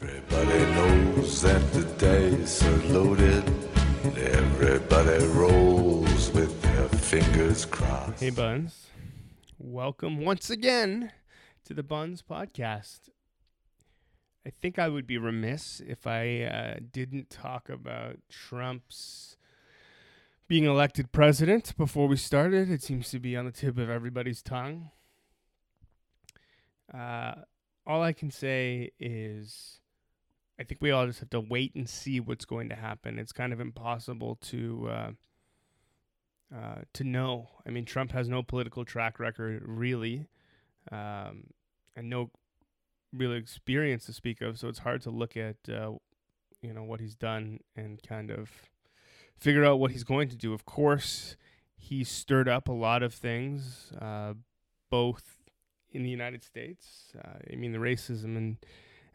Everybody knows that the dice are loaded. Everybody rolls with their fingers crossed. Hey, Buns. Welcome once again to the Buns Podcast. I think I would be remiss if I uh, didn't talk about Trump's being elected president before we started. It seems to be on the tip of everybody's tongue. Uh, all I can say is I think we all just have to wait and see what's going to happen. It's kind of impossible to. Uh, uh, to know. I mean, Trump has no political track record, really, um, and no real experience to speak of. So it's hard to look at, uh, you know, what he's done and kind of figure out what he's going to do. Of course, he stirred up a lot of things, uh, both in the United States. Uh, I mean, the racism and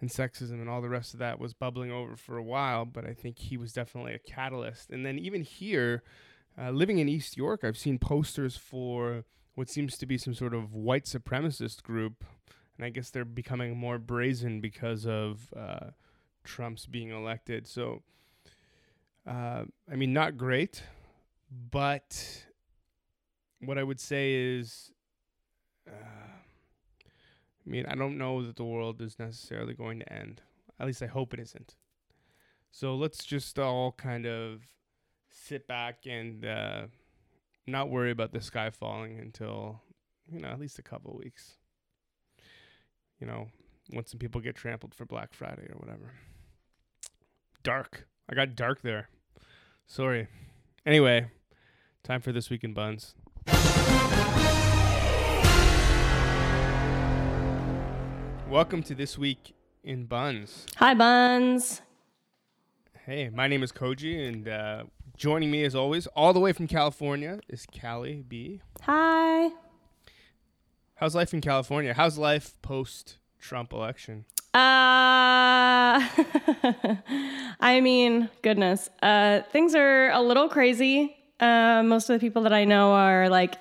and sexism and all the rest of that was bubbling over for a while, but I think he was definitely a catalyst. And then even here uh, living in East York, I've seen posters for what seems to be some sort of white supremacist group, and I guess they're becoming more brazen because of uh, Trump's being elected. So, uh, I mean, not great, but what I would say is, uh, I mean, I don't know that the world is necessarily going to end. At least I hope it isn't. So let's just all kind of sit back and uh, not worry about the sky falling until you know at least a couple weeks. You know, once some people get trampled for Black Friday or whatever. Dark. I got dark there. Sorry. Anyway, time for this week in buns. Welcome to this week in buns. Hi, Buns. Hey, my name is Koji, and uh, joining me as always, all the way from California, is Callie B. Hi. How's life in California? How's life post Trump election? Uh, I mean, goodness. Uh, things are a little crazy. Uh, most of the people that I know are like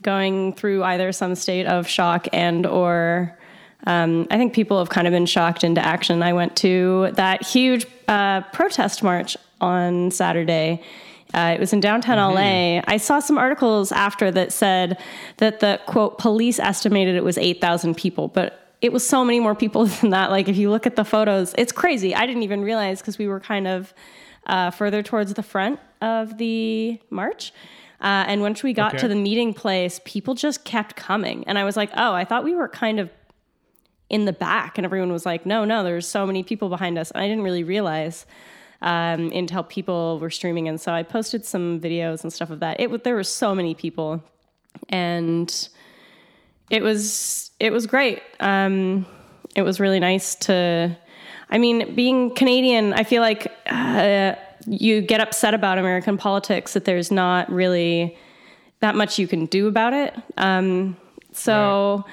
going through either some state of shock and or um, I think people have kind of been shocked into action. I went to that huge uh, protest march on Saturday. Uh, it was in downtown Mm-hmm. LA. I saw some articles after that said that the quote police estimated it was 8,000 people, but it was so many more people than that. Like if you look at the photos, it's crazy. I didn't even realize because we were kind of uh, further towards the front of the march. Uh, and once we got Okay. to the meeting place, people just kept coming. And I was like, oh, I thought we were kind of in the back. And everyone was like, no, no, there's so many people behind us. And I didn't really realize um, until people were streaming. And so I posted some videos and stuff of that. It there were so many people, and it was it was great. Um, it was really nice to. I mean, being Canadian, I feel like uh, you get upset about American politics that there's not really that much you can do about it. Um, so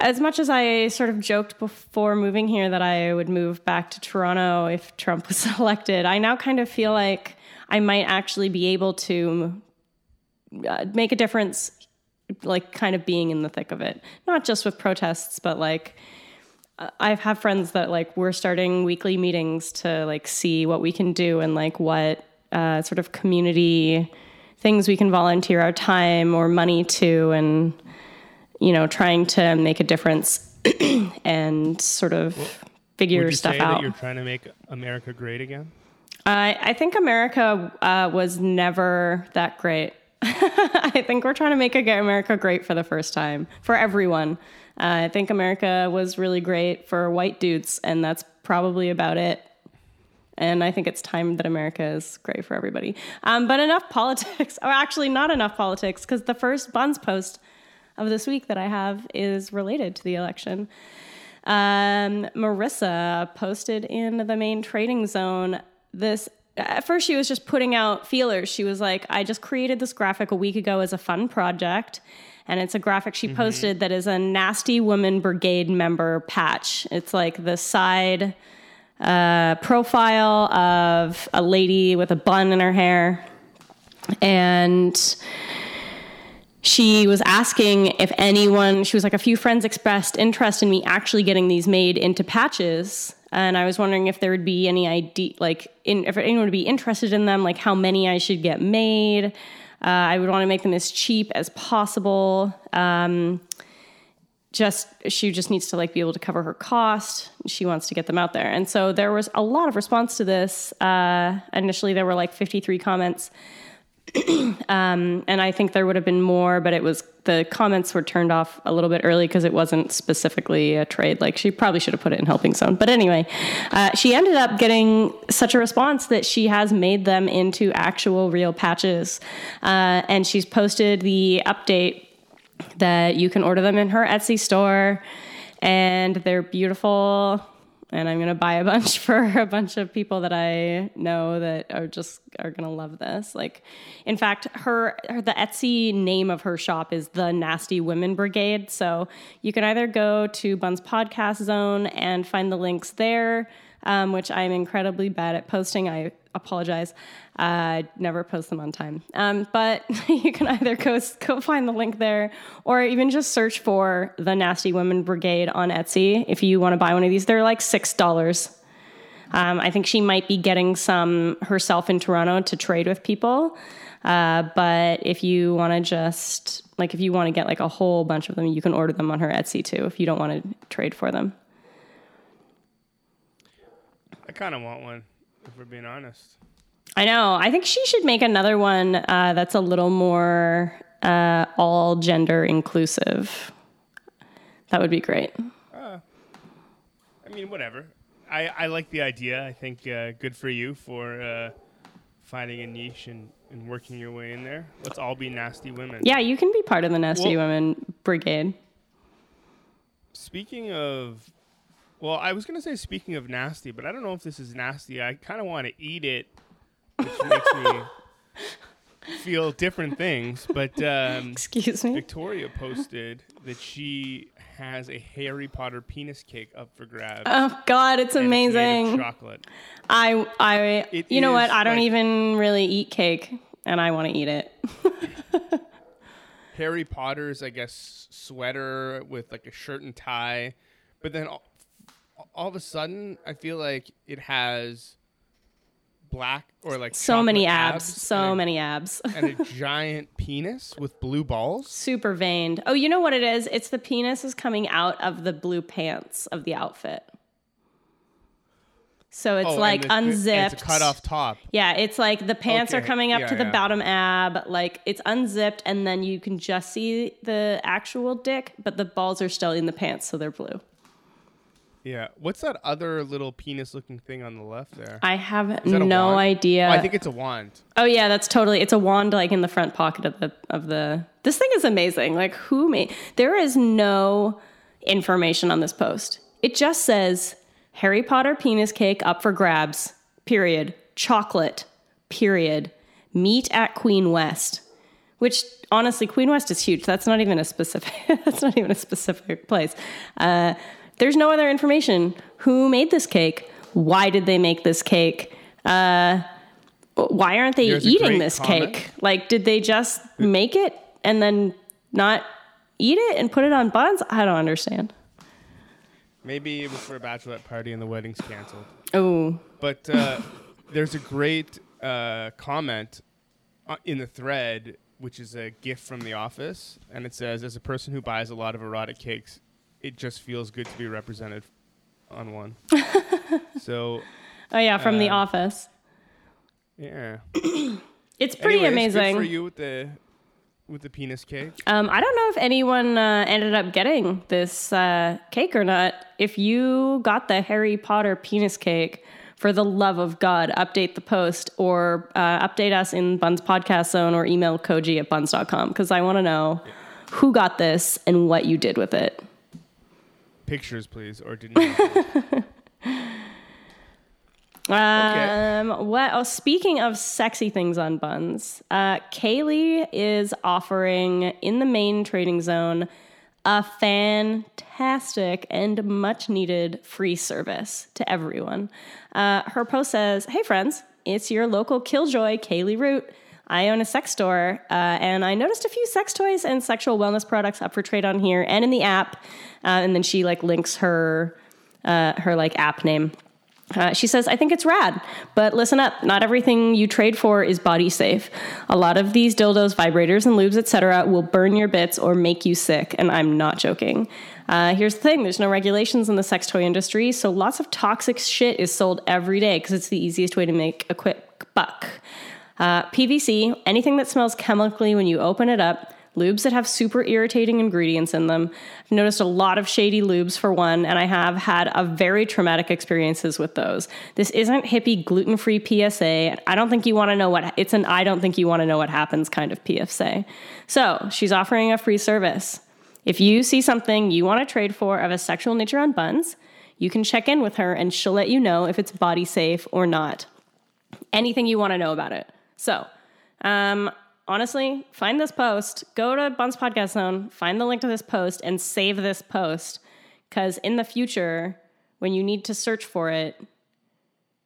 as much as I sort of joked before moving here that I would move back to Toronto if Trump was elected, I now kind of feel like I might actually be able to uh, make a difference, like kind of being in the thick of it. Not just with protests, but like I have friends that like we're starting weekly meetings to like see what we can do and like what uh, sort of community things we can volunteer our time or money to and you know, trying to make a difference and sort of figure Would you stuff say that out. you're trying to make America great again? I, I think America uh, was never that great. I think we're trying to make America great for the first time for everyone. Uh, I think America was really great for white dudes, and that's probably about it. And I think it's time that America is great for everybody. Um, but enough politics, or actually not enough politics, because the first Buns post of this week that I have is related to the election. Um, Marissa posted in the main trading zone this. At first, she was just putting out feelers. She was like, I just created this graphic a week ago as a fun project. And it's a graphic she posted that is a Nasty Woman Brigade member patch. It's like the side uh, profile of a lady with a bun in her hair. And she was asking if anyone, she was like, a few friends expressed interest in me actually getting these made into patches. And I was wondering if there would be any idea, like, in, if anyone would be interested in them, like how many I should get made. Uh, I would want to make them as cheap as possible. Um, just she just needs to like be able to cover her cost she wants to get them out there and so there was a lot of response to this uh, initially there were like 53 comments um, and i think there would have been more but it was the comments were turned off a little bit early because it wasn't specifically a trade. Like she probably should have put it in helping zone. But anyway uh, she ended up getting such a response that she has made them into actual real patches. Uh, and she's posted the update that you can order them in her Etsy store. And they're beautiful and I'm to buy a bunch for a bunch of people that I know that are just are to love this. Like in fact, her, her the Etsy name of her shop is the Nasty Women Brigade. So you can either go to Buns Podcast Zone and find the links there, um, which I'm incredibly bad at posting. I apologize. I uh, never post them on time. Um, but you can either go, go find the link there or even just search for the Nasty Women Brigade on Etsy if you want to buy one of these. They're like $6. Um, I think she might be getting some herself in Toronto to trade with people. Uh, but if you want to just, like, if you want to get like a whole bunch of them, you can order them on her Etsy too if you don't want to trade for them. I kind of want one if we're being honest. I know. I think she should make another one uh, that's a little more uh, all gender inclusive. That would be great. Uh, I mean, whatever. I, I like the idea. I think uh, good for you for uh, finding a niche and, and working your way in there. Let's all be nasty women. Yeah, you can be part of the Nasty well, Women Brigade. Speaking of well, I was gonna say speaking of nasty, but I don't know if this is nasty. I kind of want to eat it, which makes me feel different things. But um, excuse me, Victoria posted that she has a Harry Potter penis cake up for grabs. Oh God, it's amazing! It's chocolate. I, I, it you know what? I don't like, even really eat cake, and I want to eat it. Harry Potter's, I guess, sweater with like a shirt and tie, but then all of a sudden I feel like it has black or like so many abs, abs so many abs, and a giant penis with blue balls. Super veined. Oh, you know what it is? It's the penis is coming out of the blue pants of the outfit. So it's oh, like the, unzipped. It's a cut off top. Yeah, it's like the pants okay. are coming up yeah, to the yeah. bottom ab, like it's unzipped, and then you can just see the actual dick, but the balls are still in the pants, so they're blue. Yeah. What's that other little penis looking thing on the left there? I have no wand? idea. Oh, I think it's a wand. Oh yeah, that's totally it's a wand like in the front pocket of the of the This thing is amazing. Like who made There is no information on this post. It just says Harry Potter penis cake up for grabs. Period. Chocolate. Period. Meet at Queen West. Which honestly, Queen West is huge. That's not even a specific. that's not even a specific place. Uh, there's no other information. Who made this cake? Why did they make this cake? Uh, why aren't they Here's eating this comment. cake? Like, did they just make it and then not eat it and put it on buns? I don't understand. Maybe it was for a bachelorette party and the wedding's canceled. Oh. But uh, there's a great uh, comment uh, in the thread, which is a gift from the office. And it says, As a person who buys a lot of erotic cakes, it just feels good to be represented on one. so. Oh yeah, from The um, Office. Yeah. it's pretty Anyways, amazing. for you with the with the penis cake. Um, I don't know if anyone uh, ended up getting this uh, cake or not. If you got the Harry Potter penis cake, for the love of God, update the post or uh, update us in Buns Podcast Zone or email koji at buns.com because I want to know yeah. who got this and what you did with it pictures, please, or didn't. Um, okay. what? Oh, speaking of sexy things on buns, uh, Kaylee is offering in the main trading zone a fantastic and much needed free service to everyone. Uh, her post says, "Hey friends, it's your local Killjoy, Kaylee Root. I own a sex store, uh, and I noticed a few sex toys and sexual wellness products up for trade on here and in the app. Uh, and then she like links her uh, her like app name. Uh, she says, I think it's rad, but listen up. Not everything you trade for is body safe. A lot of these dildos, vibrators, and lubes, etc., will burn your bits or make you sick, and I'm not joking. Uh, here's the thing there's no regulations in the sex toy industry, so lots of toxic shit is sold every day because it's the easiest way to make a quick buck. Uh, PVC, anything that smells chemically when you open it up, lubes that have super irritating ingredients in them. I've noticed a lot of shady lubes for one, and I have had a very traumatic experiences with those. This isn't hippie gluten free PSA. I don't think you want to know what it's an I don't think you want to know what happens kind of PSA. So she's offering a free service. If you see something you want to trade for of a sexual nature on buns, you can check in with her and she'll let you know if it's body safe or not. Anything you want to know about it. So, um, honestly, find this post, go to Buns Podcast Zone, find the link to this post, and save this post. Because in the future, when you need to search for it,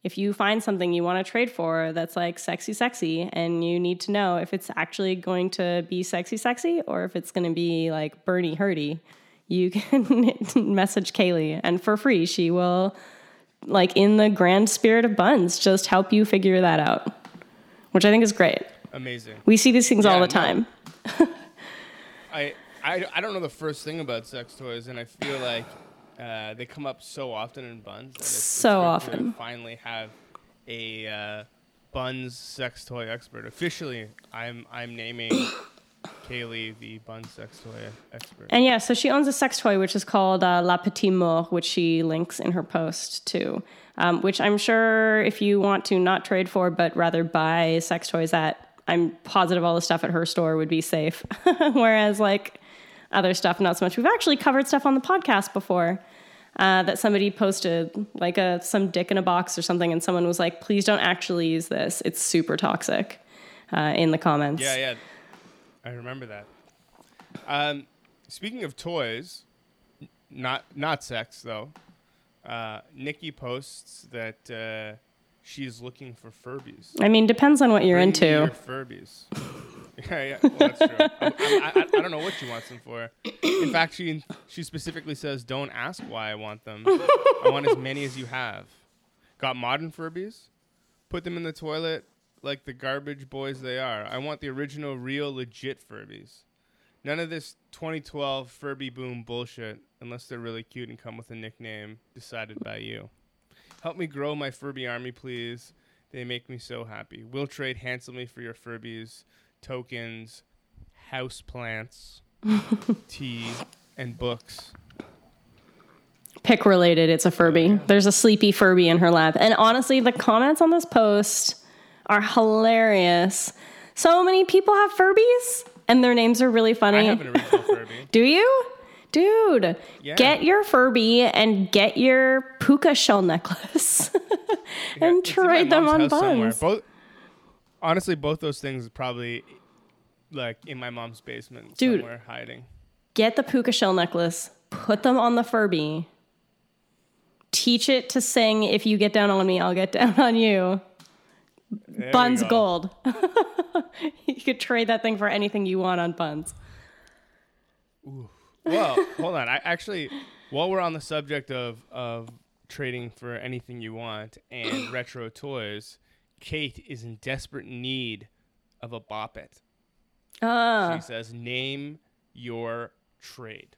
if you find something you want to trade for that's like sexy, sexy, and you need to know if it's actually going to be sexy, sexy, or if it's going to be like Bernie Hurdy, you can message Kaylee, and for free, she will, like in the grand spirit of buns, just help you figure that out, which I think is great. Amazing. We see these things all the no. time. I, I I don't know the first thing about sex toys, and I feel like uh, they come up so often in buns. That it's, it's So to often. finally have a uh, buns sex toy expert. Officially, I'm I'm naming Kaylee the buns sex toy expert. And yeah, so she owns a sex toy which is called uh, La Petite Mort, which she links in her post too. Um, which I'm sure if you want to not trade for, but rather buy sex toys at, I'm positive all the stuff at her store would be safe. Whereas like other stuff, not so much. We've actually covered stuff on the podcast before. Uh, that somebody posted like a some dick in a box or something, and someone was like, "Please don't actually use this. It's super toxic." Uh, in the comments. Yeah, yeah, I remember that. Um, speaking of toys, not not sex though. Uh, Nikki posts that uh, she's looking for Furbies. I mean, depends on what you're Bring into. your Furbies. yeah, yeah, well, that's true. I, I, I, I don't know what she wants them for. In fact, she she specifically says, "Don't ask why I want them. I want as many as you have." Got modern Furbies? Put them in the toilet like the garbage boys they are. I want the original, real, legit Furbies. None of this 2012 Furby boom bullshit, unless they're really cute and come with a nickname decided by you. Help me grow my Furby army, please. They make me so happy. We'll trade handsomely for your Furbies, tokens, house plants, tea, and books. pick related. It's a Furby. Oh, There's a sleepy Furby in her lap. And honestly, the comments on this post are hilarious. So many people have Furbies, and their names are really funny. I have an original Furby. Do you? Dude, Yeah. get your Furby and get your puka shell necklace and in trade them on buns. Both, honestly, both those things probably like in my mom's basement Dude. somewhere hiding. Get the puka shell necklace, put them on the Furby, teach it to sing, If you get down on me, I'll get down on you. There Buns go. gold. you could trade that thing for anything you want on buns. Well, hold on. I actually, while we're on the subject of of trading for anything you want and retro toys, Kate is in desperate need of a bop it. Ah, She says, "Name your trade."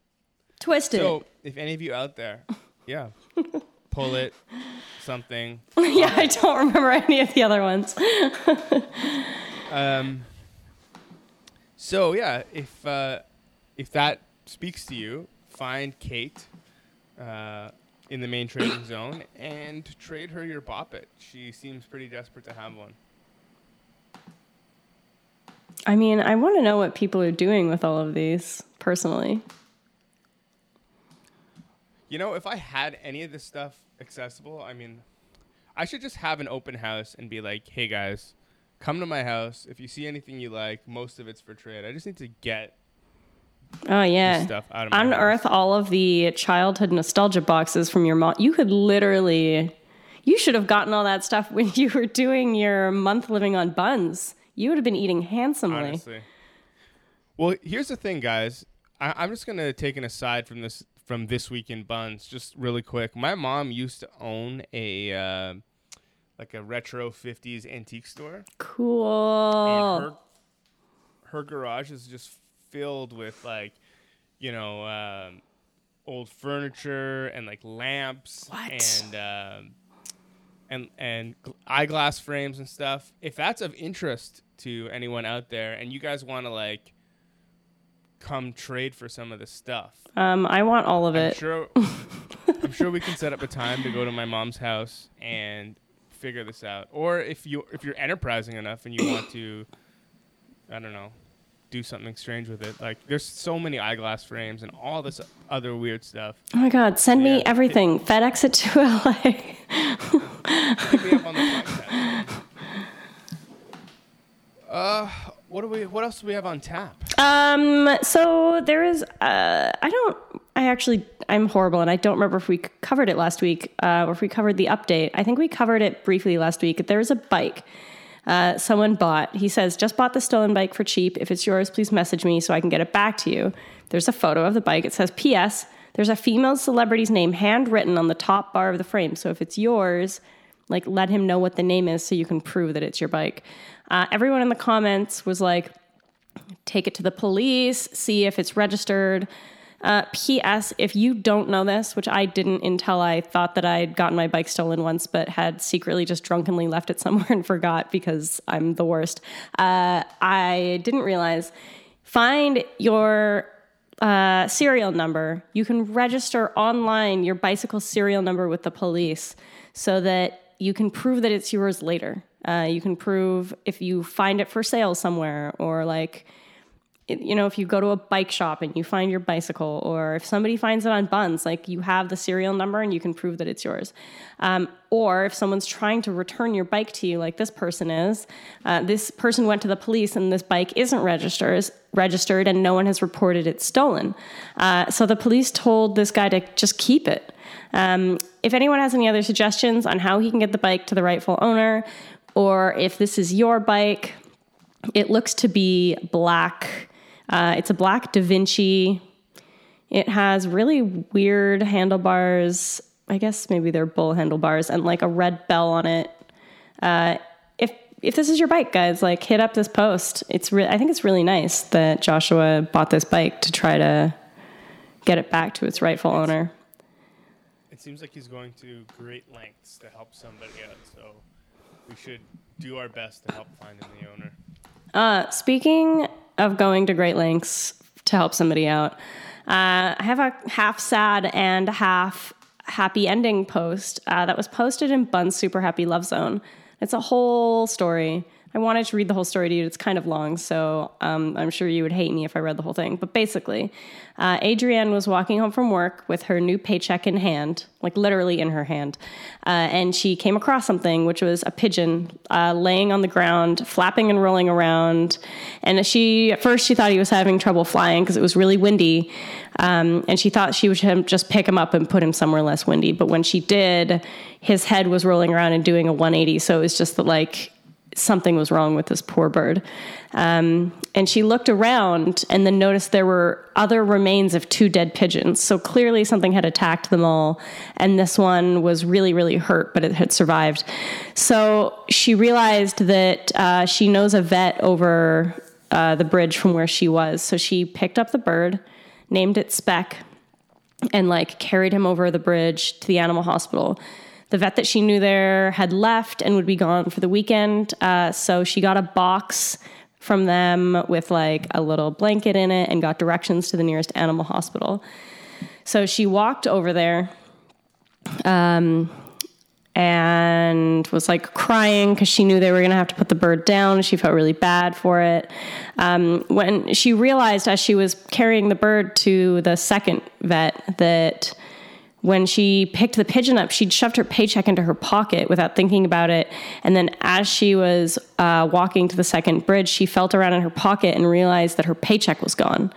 twisted. So, if any of you out there, yeah, pull it, something. yeah, I don't remember any of the other ones. Um, so yeah, if uh, if that speaks to you, find Kate uh, in the main trading zone and trade her your bop it. She seems pretty desperate to have one. I mean, I want to know what people are doing with all of these personally. You know, if I had any of this stuff accessible, I mean, I should just have an open house and be like, "Hey guys, come to my house. If you see anything you like, most of it's for trade. I just need to get Oh yeah. stuff out of my Unearth house. all of the childhood nostalgia boxes from your mom. You could literally, you should have gotten all that stuff when you were doing your month living on buns. You would have been eating handsomely. honestly. Well, here's the thing, guys. I, I'm just gonna take an aside from this from this week in buns, just really quick. My mom used to own a uh, like a retro '50s antique store, Cool. her her garage is just filled with like, you know, um, old furniture and like lamps What? and. Um, and and eyeglass frames and stuff. If that's of interest to anyone out there, and you guys want to like come trade for some of the stuff, um, I want all of I'm it. sure I'm sure we can set up a time to go to my mom's house and figure this out. Or if you if you're enterprising enough and you want to, I don't know, do something strange with it. Like there's so many eyeglass frames and all this other weird stuff. Oh my God, send me Yeah. everything. FedEx it to LA. Hit me up on the podcast. Uh, what do we? What else do we have on tap? Um, so there is, uh, I don't, I actually, I'm horrible and I don't remember if we covered it last week uh, or if we covered the update. I think we covered it briefly last week. There was a bike uh, someone bought. He says, just bought the stolen bike for cheap. If it's yours, please message me so I can get it back to you. There's a photo of the bike. It says, P.S. There's a female celebrity's name handwritten on the top bar of the frame. So if it's yours, like let him know what the name is so you can prove that it's your bike. Uh, everyone in the comments was like, take it to the police, see if it's registered. Uh, P.S. If you don't know this, which I didn't until I thought that I'd gotten my bike stolen once, but had secretly just drunkenly left it somewhere and forgot because I'm the worst. Uh, I didn't realize. Find your uh, serial number. You can register online your bicycle serial number with the police so that you can prove that it's yours later. Uh, you can prove if you find it for sale somewhere or like you know, if you go to a bike shop and you find your bicycle, or if somebody finds it on buns, like you have the serial number and you can prove that it's yours. Um, or if someone's trying to return your bike to you, like this person is, uh, this person went to the police and this bike isn't registered, registered, and no one has reported it stolen. Uh, so the police told this guy to just keep it. Um, if anyone has any other suggestions on how he can get the bike to the rightful owner, or if this is your bike, it looks to be black. Uh, it's a black Da Vinci. It has really weird handlebars. I guess maybe they're bull handlebars and like a red bell on it. Uh, if if this is your bike, guys, like hit up this post. It's re- I think it's really nice that Joshua bought this bike to try to get it back to its rightful owner. It seems like he's going to great lengths to help somebody out, so we should do our best to help find him the owner. Uh, speaking of going to great lengths to help somebody out, uh, I have a half sad and half happy ending post uh, that was posted in Bun's Super Happy Love Zone. It's a whole story. I wanted to read the whole story to you. It's kind of long, so um, I'm sure you would hate me if I read the whole thing. But basically, uh, Adrienne was walking home from work with her new paycheck in hand, like literally in her hand, uh, and she came across something, which was a pigeon uh, laying on the ground, flapping and rolling around. And she, at first, she thought he was having trouble flying because it was really windy, um, and she thought she would just pick him up and put him somewhere less windy. But when she did, his head was rolling around and doing a 180. So it was just that like something was wrong with this poor bird. Um, and she looked around and then noticed there were other remains of two dead pigeons. So clearly something had attacked them all. And this one was really, really hurt, but it had survived. So she realized that uh, she knows a vet over uh, the bridge from where she was. So she picked up the bird, named it Speck, and like carried him over the bridge to the animal hospital. The vet that she knew there had left and would be gone for the weekend. Uh, so she got a box from them with like a little blanket in it and got directions to the nearest animal hospital. So she walked over there um, and was like crying because she knew they were going to have to put the bird down. She felt really bad for it. Um, when she realized as she was carrying the bird to the second vet that when she picked the pigeon up, she'd shoved her paycheck into her pocket without thinking about it. And then as she was uh, walking to the second bridge, she felt around in her pocket and realized that her paycheck was gone.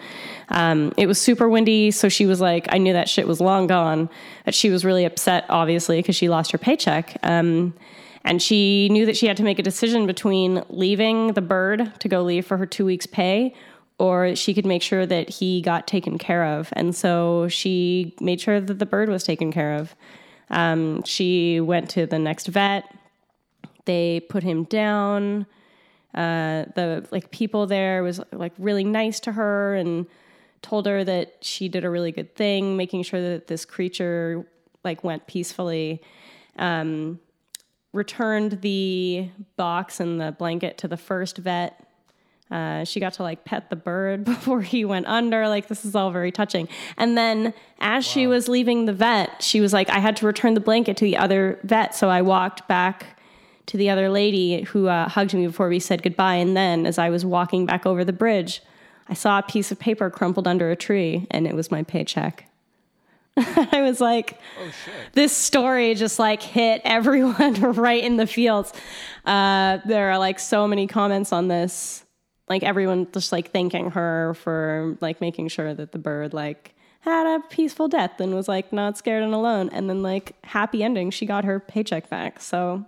Um, it was super windy, so she was like, I knew that shit was long gone. That she was really upset, obviously, because she lost her paycheck. Um, And she knew that she had to make a decision between leaving the bird to go leave for her two weeks' pay, or she could make sure that he got taken care of. And so she made sure that the bird was taken care of. Um, she went to the next vet. They put him down. Uh, the like people there was like really nice to her and told her that she did a really good thing, making sure that this creature like went peacefully. Um, returned the box and the blanket to the first vet. Uh, she got to like pet the bird before he went under. Like, this is all very touching. And then, as wow. she was leaving the vet, she was like, I had to return the blanket to the other vet. So I walked back to the other lady who uh, hugged me before we said goodbye. And then, as I was walking back over the bridge, I saw a piece of paper crumpled under a tree, and it was my paycheck. I was like, oh, this story just like hit everyone right in the fields. Uh, there are like so many comments on this. Like everyone just like thanking her for like making sure that the bird like had a peaceful death and was like not scared and alone. And then like happy ending, she got her paycheck back. So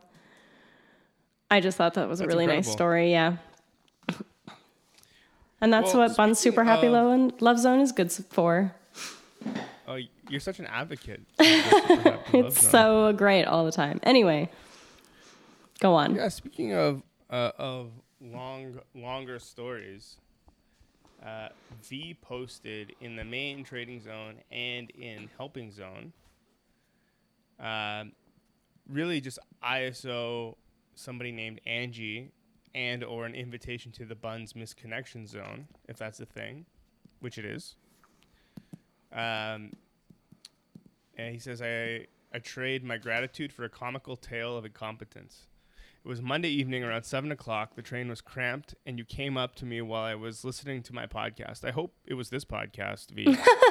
I just thought that was that's a really incredible. nice story. Yeah. And that's well, what Bun's Super Happy of, Love Zone is good for. Oh, you're such an advocate. it's so great all the time. Anyway, go on. Yeah, speaking of uh, of long longer stories, uh, V posted in the main trading zone and in helping zone. Uh, really, just ISO somebody named Angie and or an invitation to the Buns misconnection zone, if that's a thing, which it is. Um, and he says, I, I trade my gratitude for a comical tale of incompetence. It was Monday evening around 7 o'clock. The train was cramped, and you came up to me while I was listening to my podcast. I hope it was this podcast, V.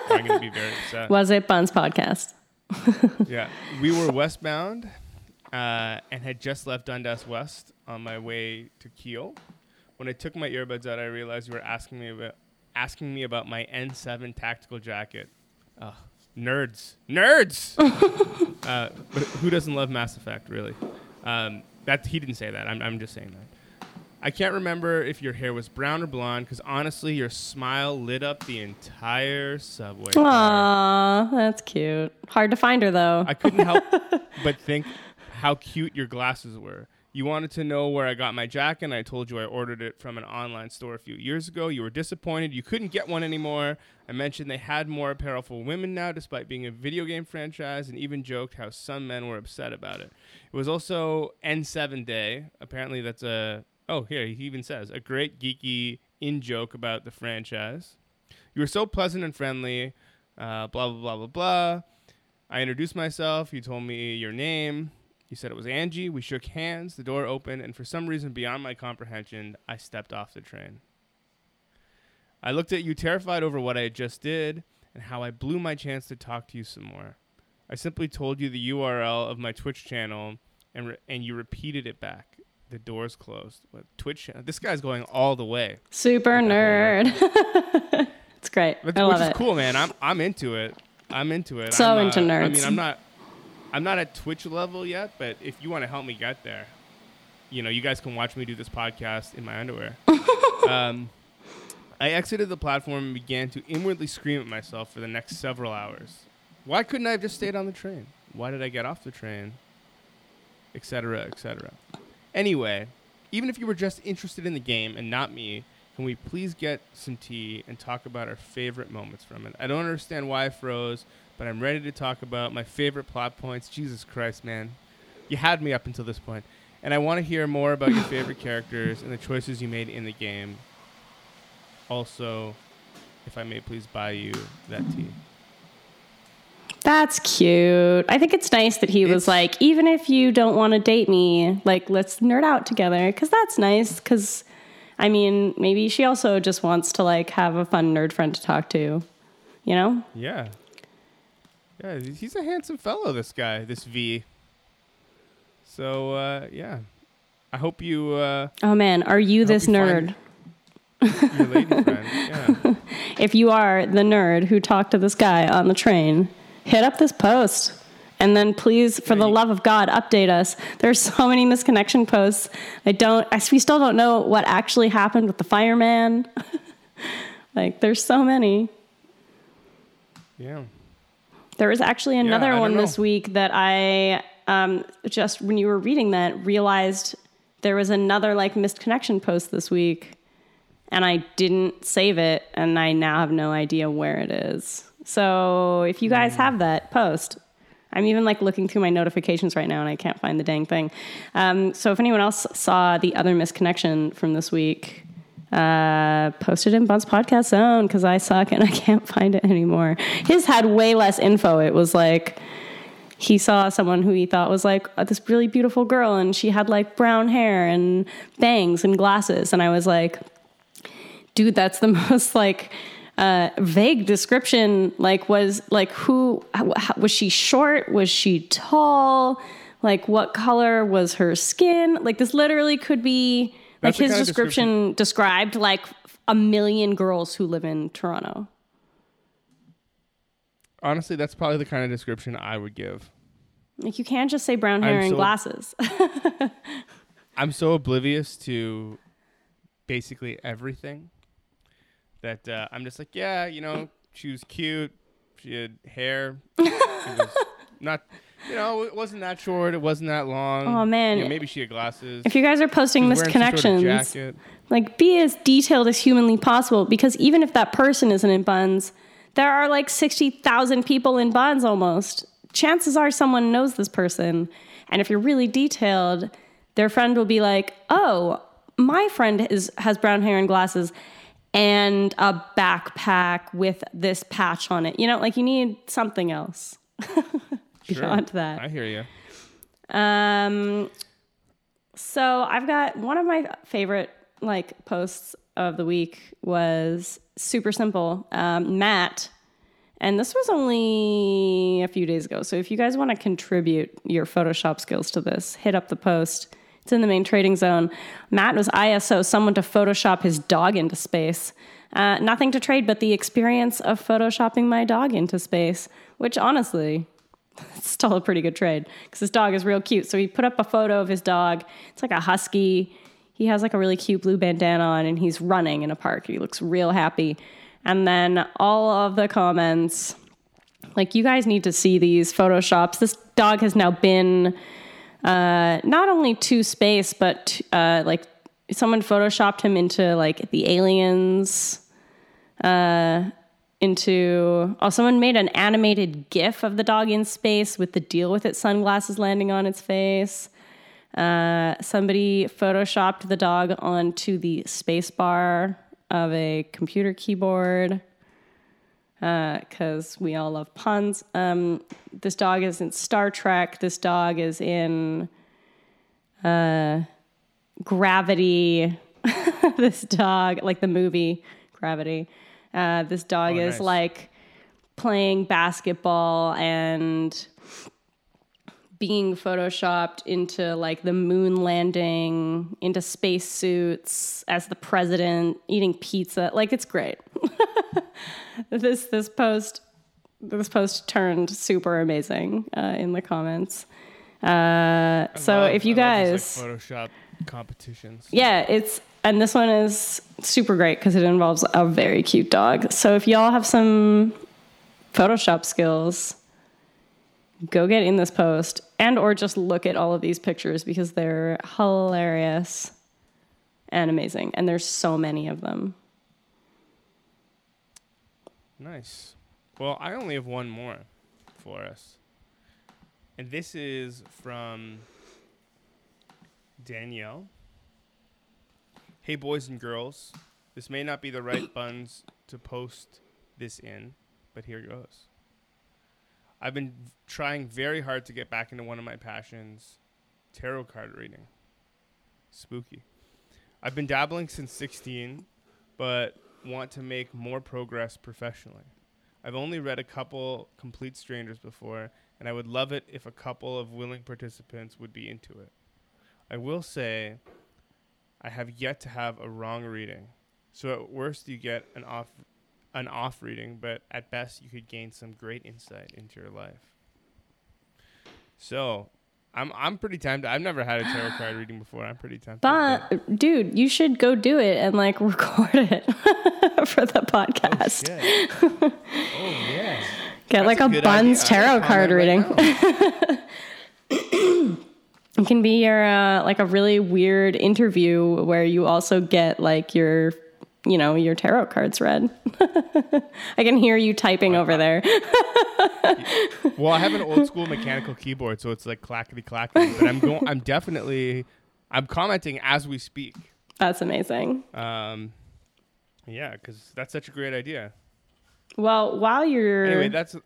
I'm going to be very upset. Was it Bun's podcast? yeah. We were westbound uh, and had just left Dundas West on my way to Keele. When I took my earbuds out, I realized you were asking me about asking me about my N7 tactical jacket. Ugh. Nerds, nerds. uh, but who doesn't love Mass Effect, really? Um, that he didn't say that. I'm, I'm just saying that. I can't remember if your hair was brown or blonde because honestly, your smile lit up the entire subway. Aww, that's cute. Hard to find her though. I couldn't help but think how cute your glasses were. You wanted to know where I got my jacket, and I told you I ordered it from an online store a few years ago. You were disappointed you couldn't get one anymore. I mentioned they had more apparel for women now, despite being a video game franchise, and even joked how some men were upset about it. It was also N7 Day. Apparently, that's a. Oh, here, he even says a great geeky in joke about the franchise. You were so pleasant and friendly, uh, blah, blah, blah, blah, blah. I introduced myself. You told me your name. He said it was Angie. We shook hands, the door opened, and for some reason beyond my comprehension, I stepped off the train. I looked at you terrified over what I had just did and how I blew my chance to talk to you some more. I simply told you the URL of my Twitch channel and re- and you repeated it back. The door's closed. What Twitch This guy's going all the way. Super nerd. it's great. But, I love which is cool, man. I'm I'm into it. I'm into it. So I'm, into uh, nerds. I mean, I'm not I'm not at Twitch level yet, but if you want to help me get there, you know, you guys can watch me do this podcast in my underwear. um, I exited the platform and began to inwardly scream at myself for the next several hours. Why couldn't I have just stayed on the train? Why did I get off the train? Etc. Etc. Anyway, even if you were just interested in the game and not me, can we please get some tea and talk about our favorite moments from it? I don't understand why I froze but I'm ready to talk about my favorite plot points. Jesus Christ, man. You had me up until this point. And I want to hear more about your favorite characters and the choices you made in the game. Also, if I may please buy you that tea. That's cute. I think it's nice that he it's, was like, even if you don't want to date me, like, let's nerd out together. Because that's nice. Because, I mean, maybe she also just wants to, like, have a fun nerd friend to talk to, you know? Yeah. Yeah, he's a handsome fellow. This guy, this V. So uh, yeah, I hope you. Uh, oh man, are you this you nerd? your lady friend. Yeah. if you are the nerd who talked to this guy on the train, hit up this post And then please, for the love of God, update us. There's so many misconnection posts. I don't, I, we still don't know what actually happened with the fireman. like, there's so many. Yeah. There was actually another don't one know. this week that I um, just when you were reading that realized there was another like missed connection post this week, and I didn't save it, and I now have no idea where it is. So if you guys Hmm. have that post. I'm even like looking through my notifications right now and I can't find the dang thing. Um, so if anyone else saw the other misconnection from this week, uh, posted in Bun's podcast zone because I suck and I can't find it anymore. His had way less info. It was like he saw someone who he thought was like uh, this really beautiful girl and she had like brown hair and bangs and glasses. And I was like, dude, that's the most like uh, vague description. Like, was like who how, was she short? Was she tall? Like, what color was her skin? Like, this literally could be like That's the his of description described like a million girls who live in Toronto. Honestly, that's probably the kind of description I would give. Like, you can't just say brown hair and glasses. I'm so oblivious to basically everything that uh, I'm just like, yeah, you know, she was cute. She had hair. She was not, you know, it wasn't that short. It wasn't that long. Oh, man. You know, maybe she had glasses. if you guys are posting She was wearing some sort of misconnections, like be as detailed as humanly possible because even if that person isn't in buns there are like 60,000 people in buns almost chances are someone knows this person and if you're really detailed their friend will be like oh my friend is has brown hair and glasses and a backpack with this patch on it you know like you need something else Sure. beyond that I hear you. um, so I've got one of my favorite like posts of the week was super simple. Um, Matt, and this was only a few days ago. So if you guys want to contribute your Photoshop skills to this, hit up the post. It's in the main trading zone. Matt was ISO someone to Photoshop his dog into space. Uh, nothing to trade but the experience of photoshopping my dog into space, which honestly, it's still a pretty good trade because his dog is real cute. So he put up a photo of his dog. It's like a husky. He has like a really cute blue bandana on and he's running in a park. He looks real happy. And then all of the comments, like, you guys need to see these photoshops. This dog has now been uh, not only to space, but uh, like someone photoshopped him into like the aliens Uh, into oh someone made an animated gif of the dog in space with the deal with its sunglasses landing on its face. Uh, somebody photoshopped the dog onto the space bar of a computer keyboard because we all love puns. Um, this dog is in star trek. This dog is in uh, gravity. This dog like the movie gravity. Uh, this dog Oh, is nice. like playing basketball and being photoshopped into like the moon landing into spacesuits as the president eating pizza like it's great this this post this post turned super amazing uh, in the comments uh, so love- if you I guys these, like, Photoshop competitions. yeah, it's and this one is super great because it involves a very cute dog. So if y'all have some Photoshop skills, go get in this post and or just look at all of these pictures because they're hilarious and amazing. And there's so many of them. Nice. Well, I only have one more for us. And this is from Danielle. Hey, boys and girls. This may not be the right buns to post this in, but here goes. I've been trying very hard to get back into one of my passions tarot card reading. Spooky. I've been dabbling since 16, but want to make more progress professionally. I've only read a couple complete strangers before, and I would love it if a couple of willing participants would be into it. I will say, I have yet to have a wrong reading. So at worst, you get an off, an off reading, but at best, you could gain some great insight into your life. So, I'm I'm pretty tempted. I've never had a tarot card reading before. I'm pretty tempted. But dude, you should go do it and like record it for the podcast. Shit. oh yeah. Get That's like a a, Buns idea. Tarot card comment right reading. It can be your uh, like a really weird interview where you also get like your you know your tarot cards read. I can hear you typing over there. Well, I have an old school mechanical keyboard, so it's like clackety clackety. But I'm going. I'm definitely. I'm commenting as we speak. That's amazing. Um, yeah, because that's such a great idea. Well, while you're Anyway, that's.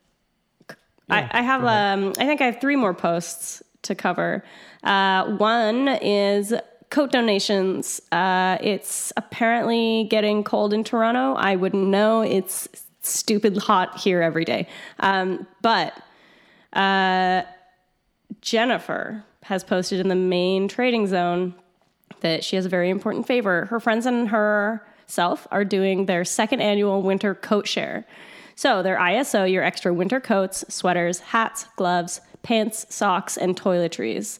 I, I have um I think I have three more posts to cover. Uh, one is coat donations. Uh, it's apparently getting cold in Toronto. I wouldn't know. It's stupid hot here every day. Um, but uh, Jennifer has posted in the main trading zone that she has a very important favor. Her friends and herself are doing their second annual winter coat share. So, their ISO, your extra winter coats, sweaters, hats, gloves, pants, socks, and toiletries.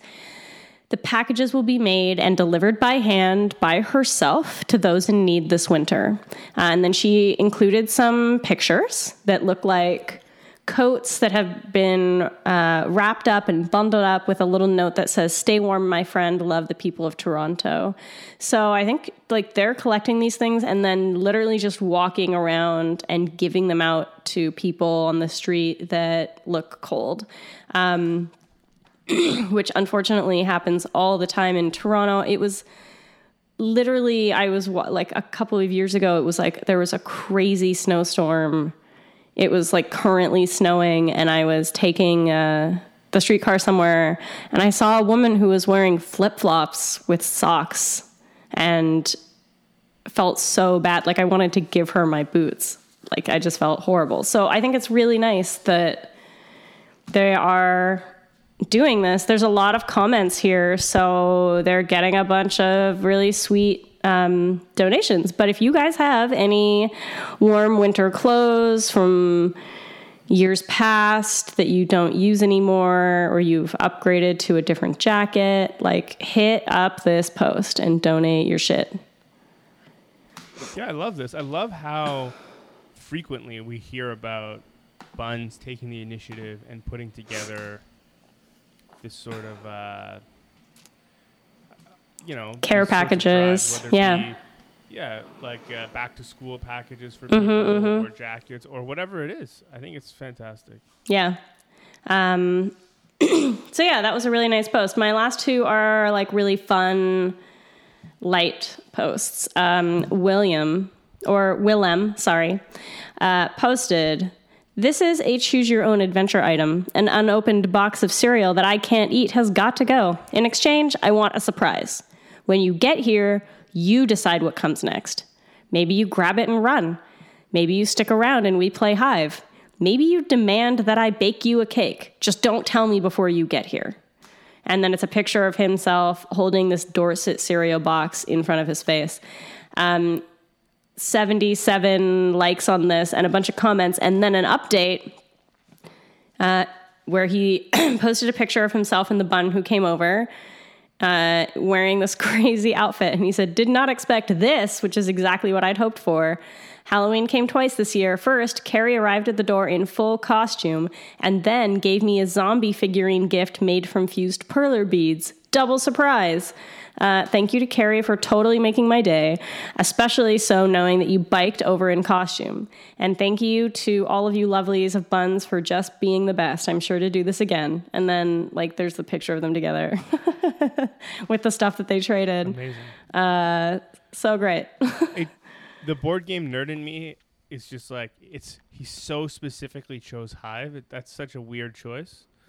The packages will be made and delivered by hand by herself to those in need this winter. Uh, and then she included some pictures that look like coats that have been uh, wrapped up and bundled up with a little note that says stay warm my friend. Love the people of toronto. So i think like they're collecting these things and then literally just walking around and giving them out to people on the street that look cold. Um, which unfortunately happens all the time in toronto it was literally i was like a couple of years ago it was like there was a crazy snowstorm it was like currently snowing and I was taking uh, the streetcar somewhere and I saw a woman who was wearing flip flops with socks and felt so bad. Like I wanted to give her my boots. Like I just felt horrible. So I think it's really nice that they are doing this. There's a lot of comments here. So they're getting a bunch of really sweet um, donations. But if you guys have any warm winter clothes from years past that you don't use anymore or you've upgraded to a different jacket, like hit up this post and donate your shit. Yeah, I love this. I love how frequently we hear about Buns taking the initiative and putting together this sort of, uh, you know, Care these sorts of packages, drives, yeah. be- yeah, like uh, back to school packages for Mm-hmm, people or jackets or whatever it is. I think it's fantastic. Yeah. Um, so yeah, that was a really nice post. My last two are like really fun, light posts. Um, William or Willem, sorry, uh, posted. This is a choose your own adventure item. An unopened box of cereal that I can't eat has got to go. In exchange, I want a surprise. When you get here, you decide what comes next. Maybe you grab it and run. Maybe you stick around and we play Hive. Maybe you demand that I bake you a cake. Just don't tell me before you get here. And then it's a picture of himself holding this Dorset cereal box in front of his face. Um, 77 likes on this and a bunch of comments, and then an update uh, where he posted a picture of himself and the bun who came over uh, wearing this crazy outfit. And he said, Did not expect this, which is exactly what I'd hoped for. Halloween came twice this year. First, Carrie arrived at the door in full costume and then gave me a zombie figurine gift made from fused perler beads. Double surprise. Uh, thank you to Carrie for totally making my day, especially so knowing that you biked over in costume. And thank you to all of you lovelies of buns for just being the best. I'm sure to do this again. And then, like, there's the picture of them together with the stuff that they traded. Amazing. So great. it, the board game nerd in me is just like it's he so specifically chose Hive. That's such a weird choice.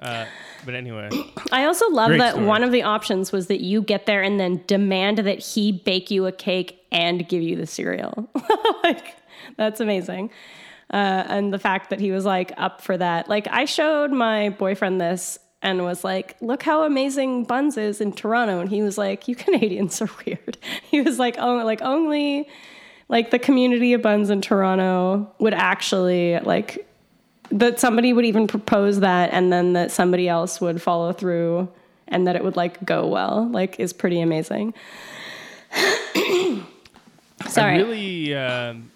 uh, but anyway, I also love that story. one of the options was that you get there and then demand that he bake you a cake and give you the cereal. like, that's amazing. Uh, and the fact that he was like up for that. Like, I showed my boyfriend this and was like, look how amazing Buns is in Toronto. And he was like, you Canadians are weird. He was like, oh, like only like the community of Buns in Toronto would actually like that somebody would even propose that and then that somebody else would follow through and that it would like go well like is pretty amazing sorry I really, um,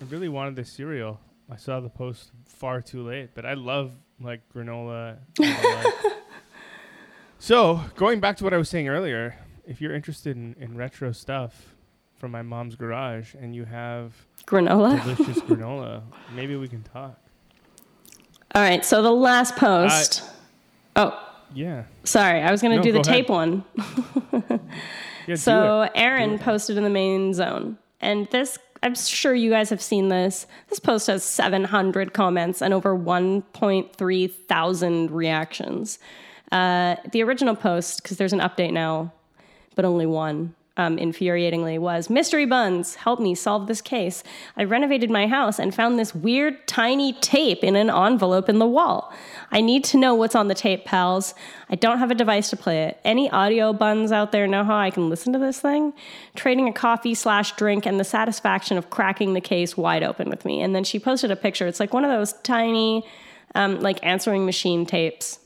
I really wanted the cereal. I saw the post far too late, but I love like granola. and all that. so going back to what I was saying earlier, if you're interested in, in retro stuff from my mom's garage and you have granola delicious granola, maybe we can talk. All right so the last post oh Yeah. sorry i was going to No, do the go ahead. tape one Yeah. So. Aaron posted in the main zone, and this I'm sure you guys have seen this. This post has 700 comments and over 1.3 thousand reactions. Uh, the original post, because there's an update now, but only one. Um, infuriatingly was mystery buns help me solve this case. I renovated my house and found this weird tiny tape in an envelope in the wall. I need to know what's on the tape pals. I don't have a device to play it. Any audio buns out there know how i can listen to this thing? Trading a coffee slash drink and the satisfaction of cracking the case wide open with me. And then she posted a picture. It's like one of those tiny um, like answering machine tapes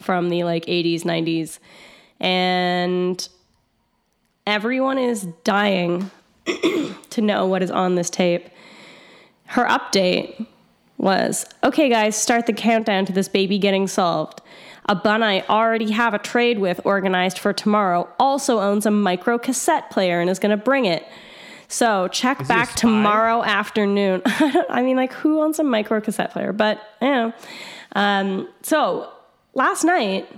from the like 80s 90s and everyone is dying to know what is on this tape. Her update was okay guys start the countdown to this baby getting solved. A bun i already have a trade with organized for tomorrow also owns a micro cassette player and is going to bring it. So check he a back tomorrow afternoon. I, I mean like who owns a micro cassette player? But you know um, so last night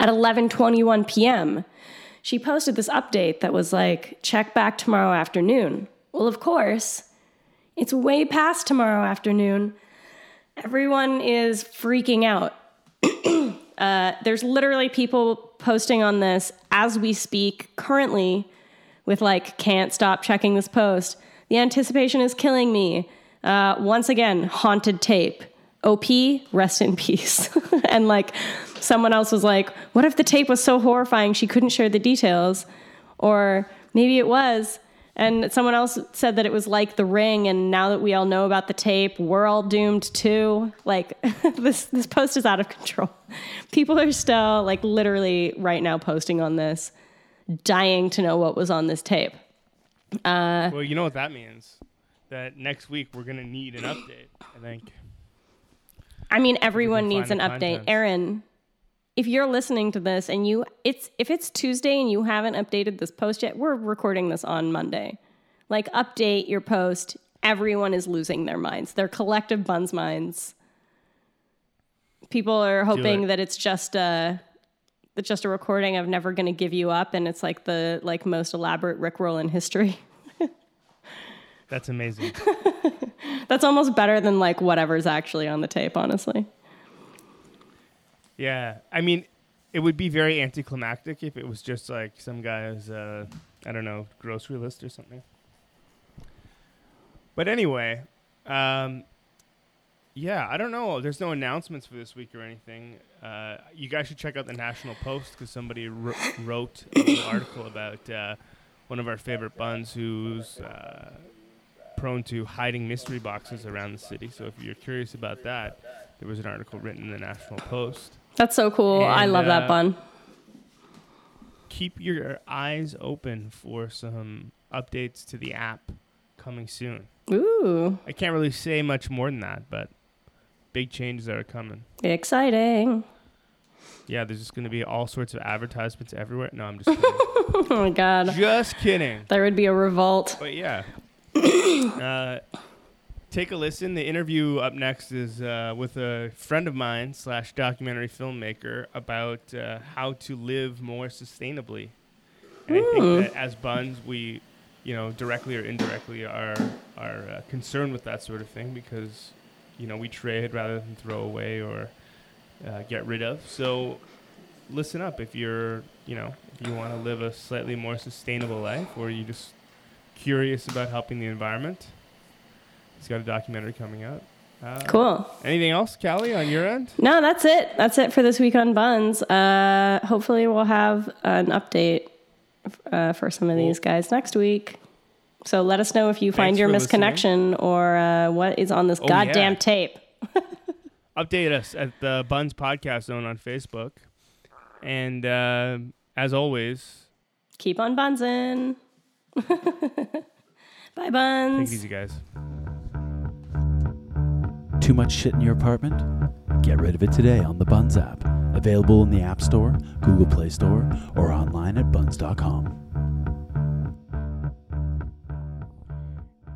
at 11:21 p.m. she posted this update that was like check back tomorrow afternoon. Well, of course, it's way past tomorrow afternoon. Everyone is freaking out. uh, there's literally people posting on this as we speak currently with like can't stop checking this post. The anticipation is killing me. Uh, once again, haunted tape. OP, rest in peace. and like someone else was like, what if the tape was so horrifying she couldn't share the details? Or maybe it was. And someone else said that it was like the ring, and now that we all know about the tape, we're all doomed too. Like this, this post is out of control. People are still like literally right now posting on this, dying to know what was on this tape. Uh, well, you know what that means. That next week we're gonna need an update. I think. I mean, everyone needs an update. Aaron, if you're listening to this and you it's if it's Tuesday and you haven't updated this post yet, we're recording this on Monday. Like update your post. Everyone is losing their minds. Their collective buns minds. People are hoping it. that it's just a it's just a recording of Never Gonna Give You Up and it's like the like most elaborate Rickroll in history. That's amazing. That's almost better than like whatever's actually on the tape, honestly. Yeah, I mean, it would be very anticlimactic if it was just like some guy's, uh, I don't know, grocery list or something. But anyway, um, yeah, I don't know. There's no announcements for this week or anything. Uh, you guys should check out the National Post because somebody wr- wrote an article about uh, one of our favorite buns who's uh, prone to hiding mystery boxes around the city. So if you're curious about that, there was an article written in the National Post That's so cool. I love uh, that bun. keep your eyes open for some updates to the app coming soon. Ooh, I can't really say much more than that, but big changes are coming. exciting. Yeah, there's just going to be all sorts of advertisements everywhere. No, I'm just kidding. Oh my god. just kidding. There would be a revolt. But yeah. uh, take a listen. The interview up next is uh, with a friend of mine slash documentary filmmaker about uh, how to live more sustainably. And I think that as buns, we, you know, directly or indirectly are are uh, concerned with that sort of thing because, you know, we trade rather than throw away or uh, get rid of. So listen up if you're, you know, if you want to live a slightly more sustainable life or you just curious about helping the environment. He's got a documentary coming out. Uh, Cool. Anything else, Callie, on your end? No, that's it. That's it for this week on Buns. Uh, hopefully, we'll have an update uh, for some of these guys next week. So let us know if you find your for listening. misconnection or uh, what is on this Oh, goddamn yeah. tape. Update us at the Buns Podcast Zone on Facebook. And uh, as always, Keep on bunsin. Bye, take buns. it easy, guys. Too much shit in your apartment? Get rid of it today on the Buns app. Available in the App Store, Google Play Store, or online at buns.com.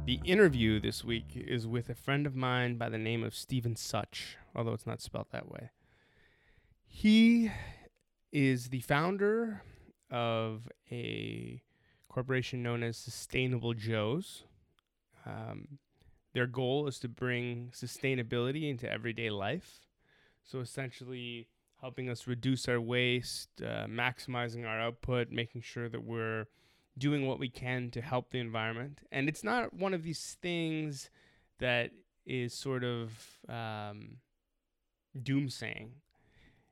The interview this week is with a friend of mine by the name of Stephen Such, although it's not spelled that way. He is the founder of a corporation known as Sustainable Joe's. Um, their goal is to bring sustainability into everyday life. So essentially, helping us reduce our waste, uh, maximizing our output, making sure that we're doing what we can to help the environment. And it's not one of these things that is sort of um, doomsaying.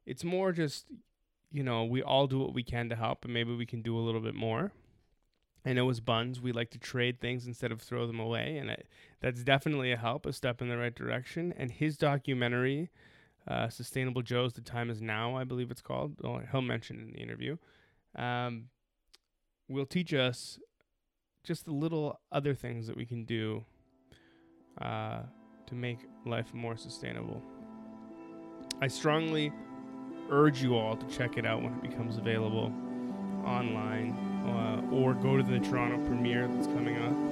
It's more just, you know, we all do what we can to help, and maybe we can do a little bit more. I know as buns, we like to trade things instead of throw them away, and it, that's definitely a help, a step in the right direction. And his documentary, uh, Sustainable Joe's The Time Is Now, I believe it's called, oh, he'll mention it in the interview, um, will teach us just the little other things that we can do uh, to make life more sustainable. I strongly urge you all to check it out when it becomes available online uh, or go to the Toronto premiere that's coming up.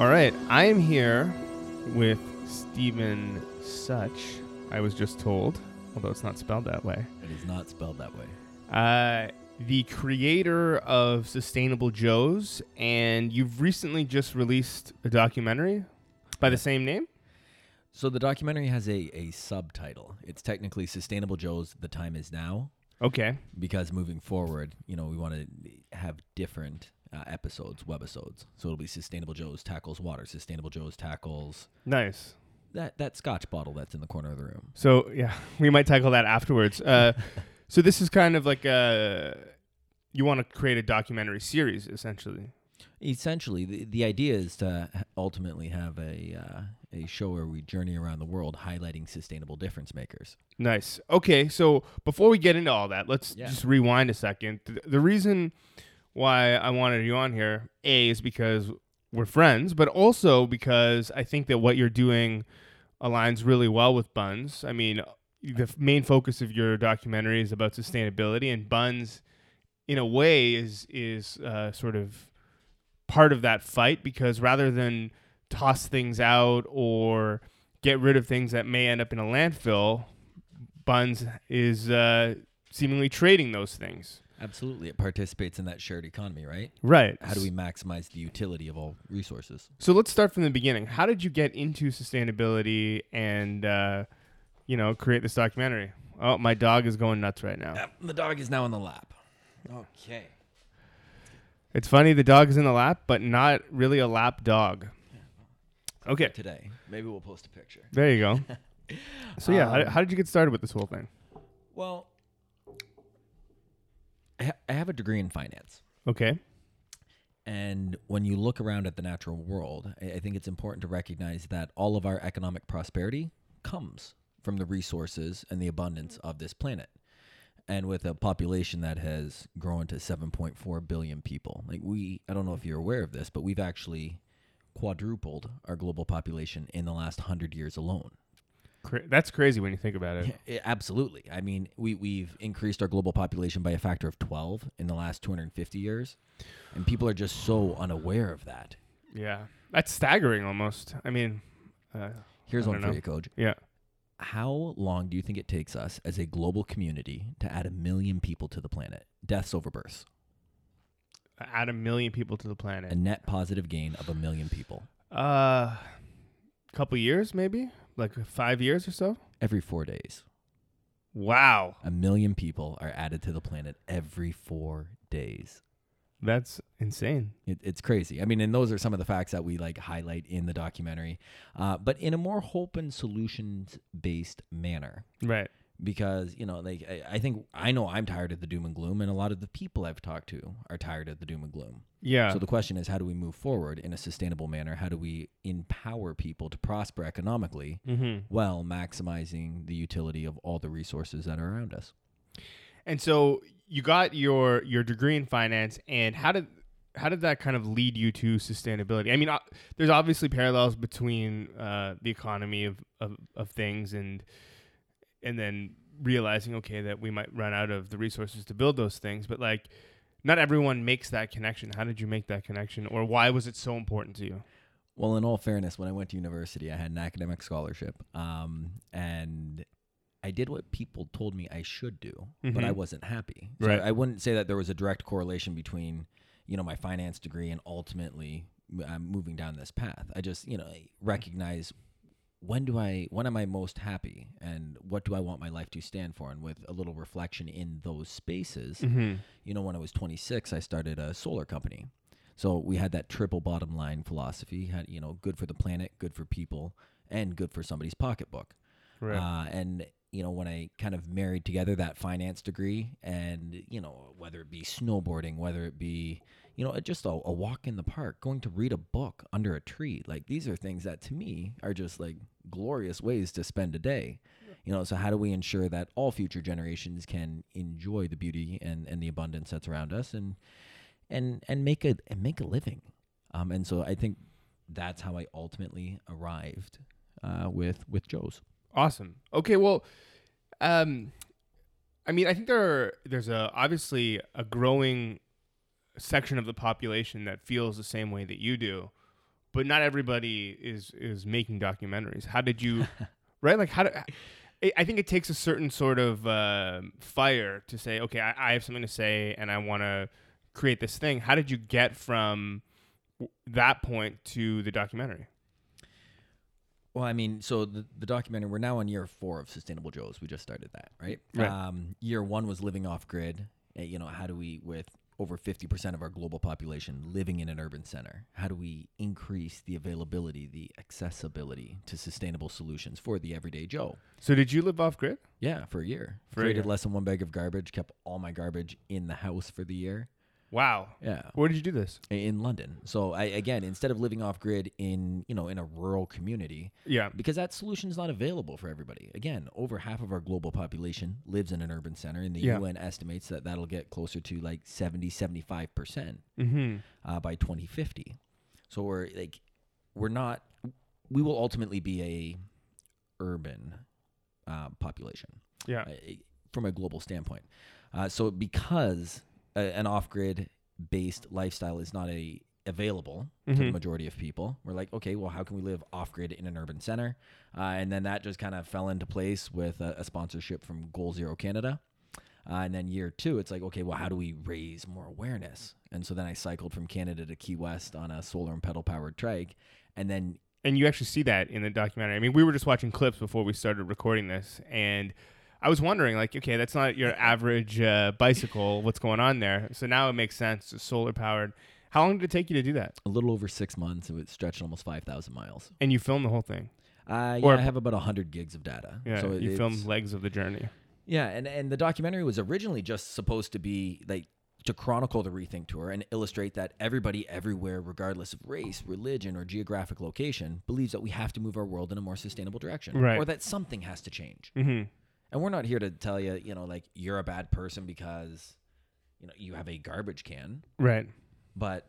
All right, I am here with Stephen Such. I was just told, although it's not spelled that way. It is not spelled that way. Uh, the creator of Sustainable Joe's, and you've recently just released a documentary by the same name. So the documentary has a, a subtitle. It's technically Sustainable Joe's The Time Is Now Okay. because moving forward, you know, we want to have different uh, episodes, webisodes. So it'll be Sustainable Joe's tackles water, Sustainable Joe's tackles Nice. that that scotch bottle that's in the corner of the room. So yeah, we might tackle that afterwards. Uh, so this is kind of like a you want to create a documentary series essentially. Essentially, the, the idea is to ultimately have a uh, a show where we journey around the world highlighting sustainable difference makers. Nice. Okay, so before we get into all that, let's Yeah. just rewind a second. Th- The reason why I wanted you on here, A, is because we're friends, but also because I think that what you're doing aligns really well with Buns. I mean, the f- main focus of your documentary is about sustainability, and Buns, in a way, is is uh, sort of part of that fight because rather than toss things out or get rid of things that may end up in a landfill, Buns is uh, seemingly trading those things. Absolutely, it participates in that shared economy, right? Right. How do we maximize the utility of all resources? So let's start from the beginning. How did you get into sustainability and uh, you know create this documentary? Oh, my dog is going nuts right now. the dog is now in the lap. Okay. It's funny the dog is in the lap, but not really a lap dog. Okay, Today, maybe we'll post a picture. there you go. So yeah, how, Um, how did you get started with this whole thing? Well, I have a degree in finance. Okay. And when you look around at the natural world, I, think it's important to recognize that all of our economic prosperity comes from the resources and the abundance of this planet. And with a population that has grown to 7.4 billion people, like we, I don't know if you're aware of this, but we've actually quadrupled our global population in the last 100 years alone. Cra- that's crazy when you think about it. Yeah, absolutely. I mean, we we've increased our global population by a factor of 12 in the last 250 years, and people are just so unaware of that. Yeah, that's staggering almost. I mean, uh, Here's I one for know. you, coach. yeah. How long do you think it takes us as a global community to add a million people to the planet? Deaths over births. Add a million people to the planet. A net positive gain of a million people Uh, couple years maybe, like five years or so. every four days. Wow, A million people are added to the planet every four days. that's insane. It, it's crazy. I mean, and those are some of the facts that we like highlight in the documentary, uh, but in a more hope and solutions based manner. Right. Because you know, like I, I think I know I'm tired of the doom and gloom, and a lot of the people I've talked to are tired of the doom and gloom. Yeah. So the question is, how do we move forward in a sustainable manner? How do we empower people to prosper economically mm-hmm. while maximizing the utility of all the resources that are around us? And so you got your your degree in finance, and how did how did that kind of lead you to sustainability? I mean, uh, there's obviously parallels between uh, the economy of, of of things and and then realizing okay that we might run out of the resources to build those things, but like not everyone makes that connection. How did you make that connection, or why was it so important to you? Well, in all fairness, when I went to university, I had an academic scholarship, um, and I did what people told me I should do, but I Mhm. wasn't happy. So Right. I wouldn't say that there was a direct correlation between, you know, my finance degree and ultimately uh, moving down this path. I just, you know, recognize when do I, when am I most happy, and what do I want my life to stand for, and with a little reflection in those spaces Mm-hmm. you know, when I was 26, I started a solar company. So we had that triple bottom line philosophy, had, you know, good for the planet, good for people, and good for somebody's pocketbook. Right. Uh, and, you know, when I kind of married together that finance degree and, you know, whether it be snowboarding, whether it be, you know, just a, a walk in the park, going to read a book under a tree, like these are things that to me are just like glorious ways to spend a day. You know, so how do we ensure that all future generations can enjoy the beauty and, and the abundance that's around us and and and make a and make a living? Um, and so I think that's how I ultimately arrived uh, with with Joe's. Awesome. Okay, well, um, I mean, I think there are, there's a obviously a growing section of the population that feels the same way that you do, but not everybody is is making documentaries. How did you, right? Like, how do I- think it takes a certain sort of uh, fire to say, okay, I, I have something to say and I want to create this thing. How did you get from that point to the documentary? Well, I mean, so the, the documentary, we're now on year four of Sustainable Joe's. We just started that, right? Right. Um, year one was living off grid. Uh, you know, how do we, with over 50% of our global population living in an urban center, how do we increase the availability, the accessibility to sustainable solutions for the everyday Joe? So, did you live off grid? Yeah, for a year. For a Created year. less than one bag of garbage, kept all my garbage in the house for the year. Wow. Yeah. Where did you do this? In London. So I again, instead of living off grid in, you know, in a rural community, Yeah. because that solution is not available for everybody. Again, over half of our global population lives in an urban center, and the Yeah. UN estimates that that'll get closer to like 70, 75% Mm-hmm. uh, by 2050. So we're like, we're not, we will ultimately be a urban uh, population Yeah. uh, from a global standpoint. Uh, so because a, an off-grid based lifestyle is not a available to the Mhm. majority of people, we're like, okay, well, how can we live off-grid in an urban center? Uh, and then that just kind of fell into place with a, a sponsorship from Goal Zero Canada. Uh, and then year two, it's like, okay, well, how do we raise more awareness? And so then I cycled from Canada to Key West on a solar and pedal powered trike. And then And you actually see that in the documentary. I mean, we were just watching clips before we started recording this, and I was wondering, like, okay, that's not your average uh, bicycle. What's going on there? So now it makes sense. It's solar powered. How long did it take you to do that? a little over six months, it was stretched almost 5,000 miles. And you filmed the whole thing. Uh, yeah, Or- I have about 100 gigs of data. Yeah. so you filmed legs of the journey. Yeah, and and the documentary was originally just supposed to be like to chronicle the rethink tour and illustrate that everybody everywhere regardless of race, religion or geographic location believes that we have to move our world in a more sustainable direction Right. or that something has to change. Mm-hmm. And we're not here to tell you, you know, like you're a bad person because you know you have a garbage can, Right. but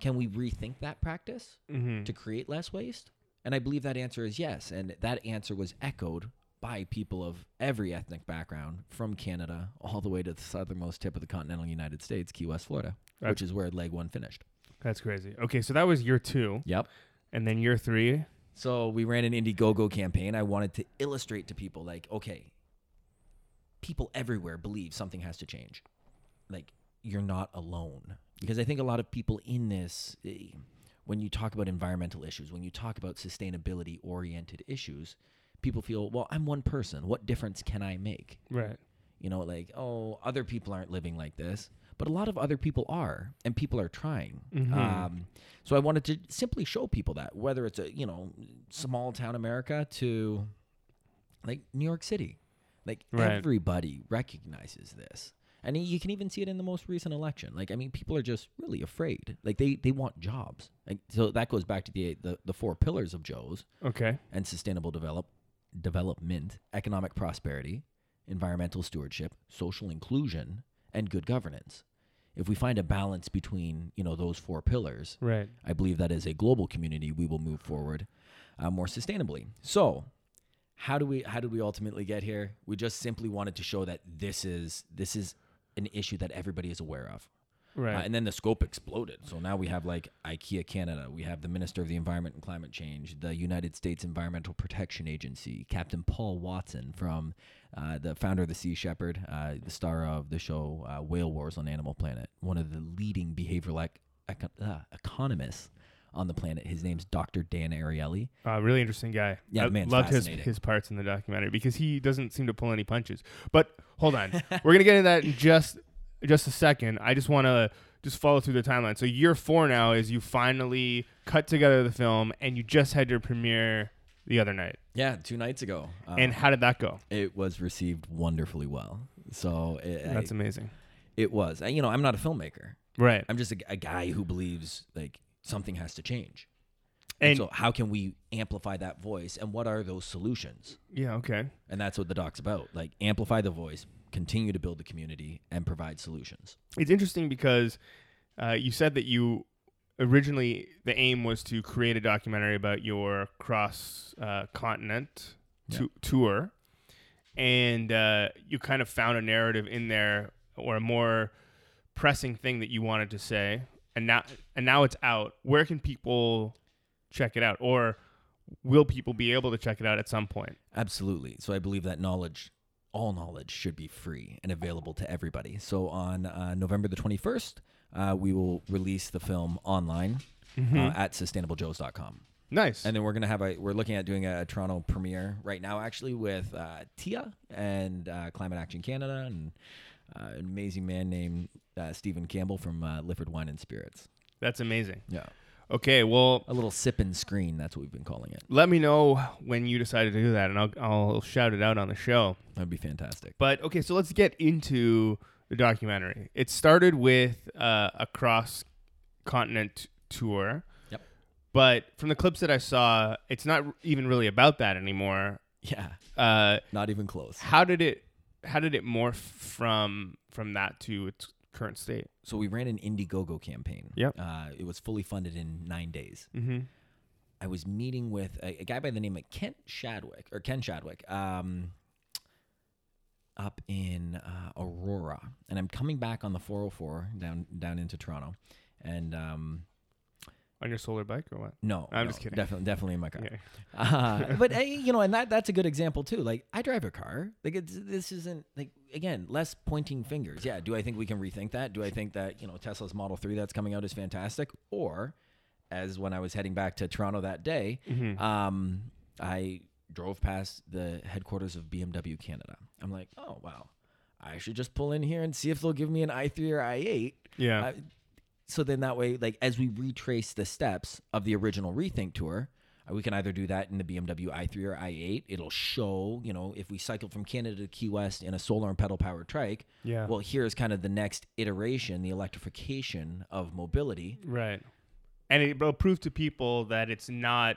can we rethink that practice Mm-hmm. to create less waste? And I believe that answer is yes. And that answer was echoed by people of every ethnic background from Canada all the way to the southernmost tip of the continental United States, Key West, Florida, That's- which is where leg one finished. That's crazy. Okay, so that was year two, Yep. and then year three. So we ran an Indiegogo campaign. I wanted to illustrate to people like, okay, people everywhere believe something has to change. Like you're not alone. Because I think a lot of people in this eh, when you talk about environmental issues, when you talk about sustainability oriented issues, people feel, well, I'm one person. What difference can I make? Right. You know, like, oh, other people aren't living like this. But a lot of other people are, and people are trying. Mhm. Um, so I wanted to simply show people that, whether it's a you know small town America to like New York City, like Right. everybody recognizes this, and you can even see it in the most recent election. Like I mean, people are just really afraid. Like they they want jobs. Like so that goes back to the the, the four pillars of Joe's Okay. and sustainable develop development, economic prosperity, environmental stewardship, social inclusion, and good governance. If we find a balance between, you know, those four pillars, Right. I believe that as a global community, we will move forward uh, more sustainably. So, how do we how did we ultimately get here? We just simply wanted to show that this is this is an issue that everybody is aware of. Right. Uh, and then the scope exploded. So now we have like IKEA Canada, we have the Minister of the Environment and Climate Change, the United States Environmental Protection Agency, Captain Paul Watson from uh, the founder of the Sea Shepherd, uh, the star of the show uh, Whale Wars on Animal Planet, one of the leading behavioral ec- eco- uh, economists on the planet. His name's Dr. Dan Ariely. Uh, really interesting guy. Yeah, I man's loved his his parts in the documentary because he doesn't seem to pull any punches. But hold on, we're gonna get into that in just just a second. I just want to just follow through the timeline. So year four now is you finally cut together the film and you just had your premiere the other night. Yeah, two nights ago. Uh, and how did that go? it was received wonderfully well. So it, That's I- amazing. it was. I- You know, I'm not a filmmaker. Right. I'm just a, a guy who believes like something has to change. And- And, so, how can we amplify that voice, and what are those solutions? Yeah. Okay. And that's what the doc's about. Like amplify the voice, continue to build the community, and provide solutions. It's interesting because uh, you said that you originally the aim was to create a documentary about your cross uh, continent Yeah. tour, and uh, you kind of found a narrative in there or a more pressing thing that you wanted to say, and now and now it's out. Where can people check it out, or will people be able to check it out at some point? Absolutely. So I believe that knowledge, all knowledge, should be free and available to everybody. So on uh, November the 21st, uh, we will release the film online uh, at sustainablejoes.com. Nice. And then we're gonna have a we're looking at doing a, Toronto premiere right now, actually with uh, Tia and uh, Climate Action Canada and uh, an amazing man named uh, Stephen Campbell from uh, Lifford Wine and Spirits. That's amazing. Yeah, Okay. Well, a little sip and screen. That's what we've been calling it. let me know when you decided to do that, and I'll I'll shout it out on the show. That'd be fantastic. But okay, so let's get into the documentary. It started with uh, a cross continent tour. Yep. But from the clips that I saw, it's not even really about that anymore. Yeah, Uh, not even close. how did it how did it morph from from that to its current state? So we ran an Indiegogo campaign. Yep. Uh, it was fully funded in nine days. Mm-hmm. I was meeting with a, a guy by the name of Kent Shadwick or Ken Shadwick um, up in uh, Aurora, and I'm coming back on the 404 down down into Toronto, and um, On your solar bike or what? no, I'm no, just kidding. Definitely, definitely in my car. Yeah. Uh, but hey, you know, and that that's a good example too. Like I drive a car. Like it's, this isn't like again less pointing fingers. Yeah. Do I think we can rethink that? Do I think that you know Tesla's Model Three that's coming out is fantastic? Or as when I was heading back to Toronto that day, Mm-hmm. um, I drove past the headquarters of BMW Canada. I'm like, oh wow, I should just pull in here and see if they'll give me an i3 or i8. Yeah. Uh, so then that way, like as we retrace the steps of the original Rethink tour, uh, we can either do that in the BMW i3 or i8. It'll show, you know, if we cycled from Canada to Key West in a solar and pedal powered trike. Yeah. Well, here's kind of the next iteration, the electrification of mobility. Right. And it will prove to people that it's not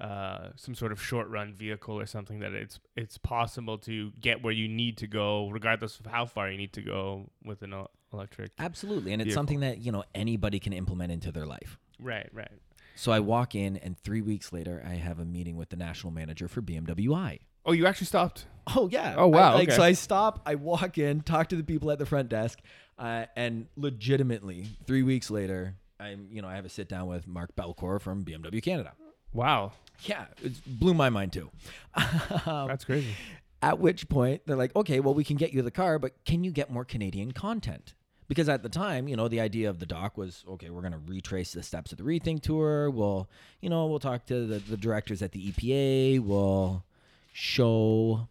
uh, some sort of short run vehicle or something that it's it's possible to get where you need to go regardless of how far you need to go with an el- electric. Absolutely, and it's Vehicle. something that you know anybody can implement into their life. Right, right. So I walk in, and three weeks later, I have a meeting with the national manager for BMW i. Oh, you actually stopped. Oh yeah. Oh, wow, I- like okay. so, I stop. I walk in, talk to the people at the front desk, uh, and legitimately, three weeks later, I'm you know I have a sit down with Mark Belcor from BMW Canada. Wow, Yeah, it blew my mind too. that's crazy. At which point they're like, okay, well, we can get you the car, but can you get more Canadian content? Because at the time, you know, the idea of the doc was, okay, we're going to retrace the steps of the Rethink Tour. We'll, you know, we'll talk to the, the directors at the EPA. We'll show,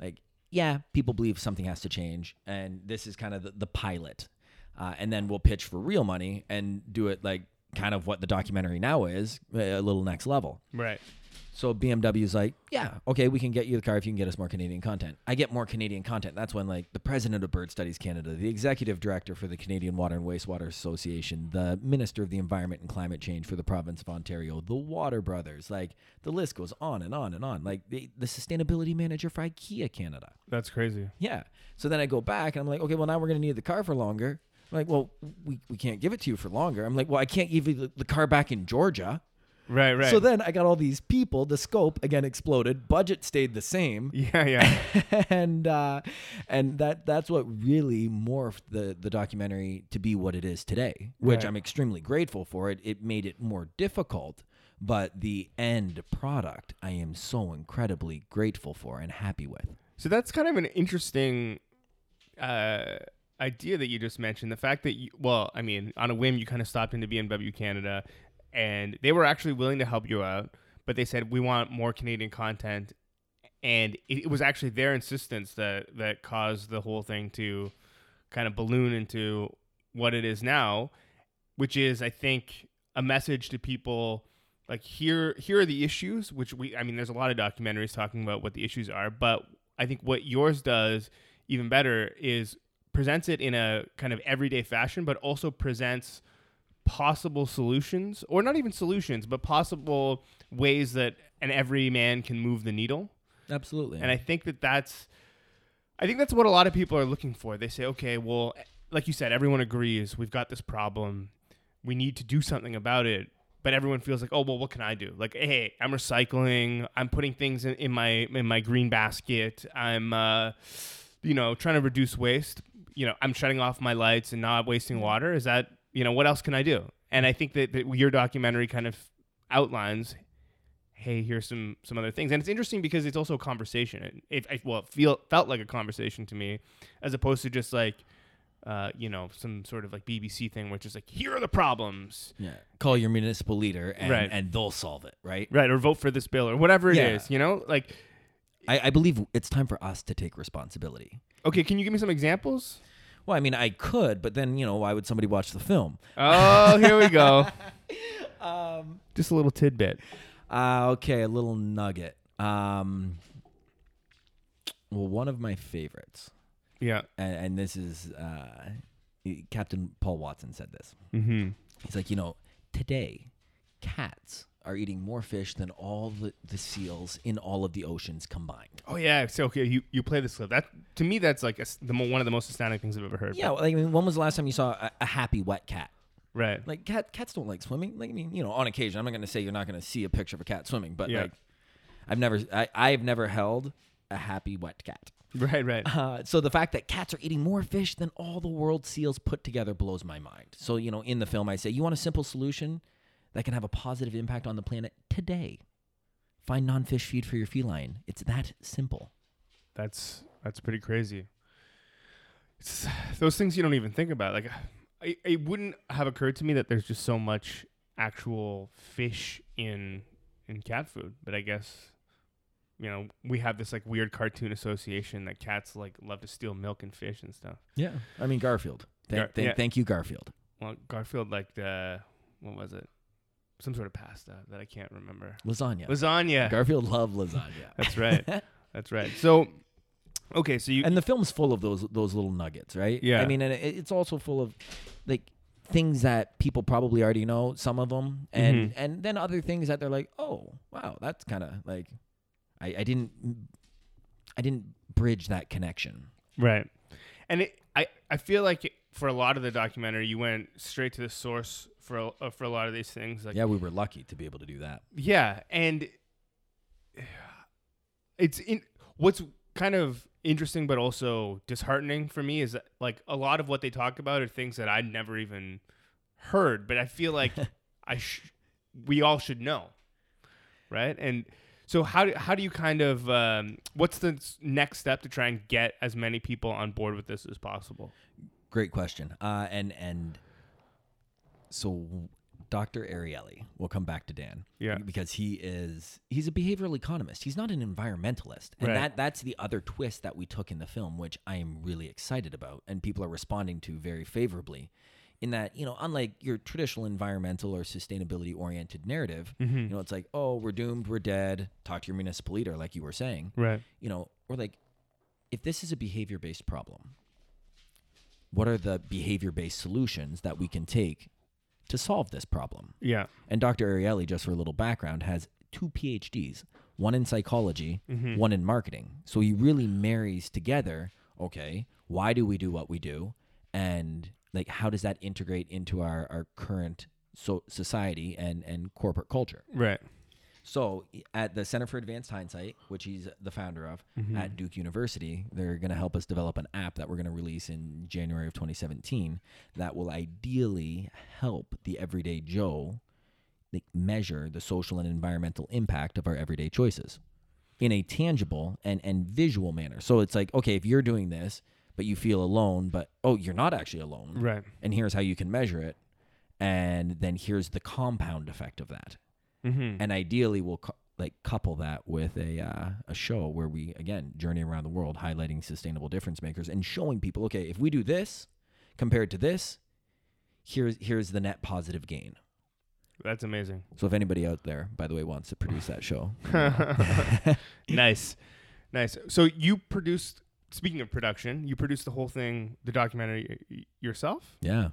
like, yeah, people believe something has to change. And this is kind of the, the pilot. Uh, and then we'll pitch for real money and do it like kind of what the documentary now is, a little next level. Right. So BMW's like, yeah, okay, we can get you the car if you can get us more Canadian content. I get more Canadian content. That's when like the president of Bird Studies Canada, the executive director for the Canadian Water and Wastewater Association, the minister of the Environment and Climate Change for the province of Ontario, the Water Brothers, like the list goes on and on and on. Like the, the sustainability manager for IKEA Canada. That's crazy. Yeah. So then I go back and I'm like, okay, well now we're gonna need the car for longer. I'm like, well, we, we can't give it to you for longer. I'm like, well, I can't give you the, the car back in Georgia. Right. Right. So then I got all these people. The scope again exploded. Budget stayed the same, yeah. Yeah. and uh, and that that's what really morphed the the documentary to be what it is today. Which Right. I'm extremely grateful for. It it made it more difficult, but the end product I am so incredibly grateful for and happy with. So that's kind of an interesting uh, idea that you just mentioned. The fact that you, well, I mean, on a whim, you kind of stopped into BMW Canada, and they were actually willing to help you out, but they said we want more Canadian content, and it, it was actually their insistence that that caused the whole thing to kind of balloon into what it is now, which is, I think, a message to people like here here are the issues which we i mean there's a lot of documentaries talking about what the issues are but i think what yours does even better is presents it in a kind of everyday fashion but also presents possible solutions or not even solutions but possible ways that an every man can move the needle Absolutely. and I think that that's, I think that's what a lot of people are looking for. They say, okay, well, like you said, everyone agrees we've got this problem. We need to do something about it. But everyone feels like, oh well, what can I do? Like, hey, I'm recycling. I'm putting things in, in my in my green basket. I'm, uh, you know, trying to reduce waste. You know, I'm shutting off my lights and not wasting water. Is that, you know, what else can I do? And I think that, that your documentary kind of outlines hey, here's some some other things, and it's interesting because it's also a conversation. It, it, well, it feel felt like a conversation to me, as opposed to just like, uh, you know, some sort of like BBC thing, which is like, here are the problems, yeah. Call your municipal leader and, Right. and they'll solve it, right? right, or vote for this bill or whatever it is. Yeah. You know, like, I, I believe it's time for us to take responsibility. okay, can you give me some examples? Well, I mean, I could, but then, you know, why would somebody watch the film? Oh, here we go. Um, Just a little tidbit. Uh, okay, a little nugget. Um, well, one of my favorites, Yeah. and, and this is uh, Captain Paul Watson said this. Mm-hmm. He's like, you know, today, cats are eating more fish than all the, the seals in all of the oceans combined. Oh yeah. So okay, you you play this clip. That to me, that's like a the mo- one of the most astounding things I've ever heard. Yeah, like, I mean, when was the last time you saw a, a happy wet cat? Right. Like cat cats don't like swimming. Like I mean, you know, on occasion, I'm not going to say you're not going to see a picture of a cat swimming, but Yeah. like, I've never, I, I've never held a happy wet cat. Right. Right. Uh, so the fact that cats are eating more fish than all the world seals put together blows my mind. So you know, in the film, I say, you want a simple solution that can have a positive impact on the planet today. Find non-fish feed for your feline. It's that simple. That's that's pretty crazy. It's those things you don't even think about. Like, I, it wouldn't have occurred to me that there's just so much actual fish in in cat food. But I guess you know we have this like weird cartoon association that cats like love to steal milk and fish and stuff. Yeah, I mean Garfield. Thank, Gar- thank, yeah. thank you, Garfield. Well, Garfield like the uh, what was it? Some sort of pasta that I can't remember. Lasagna. Lasagna. Garfield loved lasagna. That's right. That's right. So, okay, so you and the film's full of those those little nuggets, right? Yeah. I mean, and it, it's also full of like things that people probably already know. Some of them, and Mhm. and then other things that they're like, oh, wow, that's kind of like, I I didn't I didn't bridge that connection. Right. And it, I, I feel like for a lot of the documentary, you went straight to the source for a, uh, for a lot of these things. Like Yeah, we were lucky to be able to do that. Yeah, and it's in what's kind of interesting but also disheartening for me is that like a lot of what they talk about are things that I'd never even heard, but I feel like I sh- we all should know, right? And so how do, how do you kind of um, what's the next step to try and get as many people on board with this as possible? Great question. Uh, and and so Dr. Ariely, we'll come back to Dan. Yeah. Because he is he's a behavioral economist. He's not an environmentalist. And Right. that that's the other twist that we took in the film, which I am really excited about and people are responding to very favorably. In that, you know, unlike your traditional environmental or sustainability oriented narrative, Mm-hmm. you know, it's like, oh, we're doomed, we're dead, talk to your municipal leader, like you were saying Right. you know, or like, if this is a behavior based problem, what are the behavior based solutions that we can take to solve this problem? Yeah. And Dr. Ariely, just for a little background, has two PhDs, one in psychology, mm-hmm. one in marketing. So he really marries together, okay, why do we do what we do? And like, how does that integrate into our, our current so society and, and corporate culture? Right. So at the Center for Advanced Hindsight, which he's the founder of Mm-hmm. at Duke University, they're going to help us develop an app that we're going to release in January of 2017 that will ideally help the everyday Joe like, measure the social and environmental impact of our everyday choices in a tangible and, and visual manner. So it's like, okay, if you're doing this, but you feel alone, but oh, you're not actually alone. Right. And here's how you can measure it. And then here's the compound effect of that Mm-hmm. and ideally we'll cou- like couple that with a uh, a show where we again journey around the world highlighting sustainable difference makers and showing people okay if we do this compared to this here's here's the net positive gain That's amazing. so if anybody out there by the way wants to produce that show nice, nice. So you produced. Speaking of production, you produced the whole thing, the documentary yourself. yeah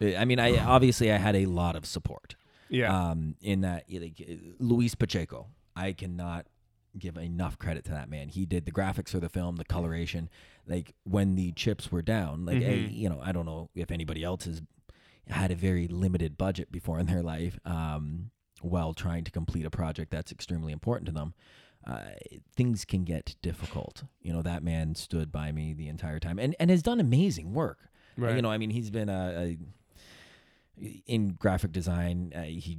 I I mean I obviously I had a lot of support Yeah. um, in that like uh, Luis Pacheco. I cannot give enough credit to that man. He did the graphics for the film, the coloration. Like when the chips were down, like hey, Mhm. you know, I don't know if anybody else has had a very limited budget before in their life, um, while trying to complete a project that's extremely important to them. Uh, things can get difficult. You know, that man stood by me the entire time and, and has done amazing work. Right. You know, I mean, he's been a, a in graphic design. Uh, he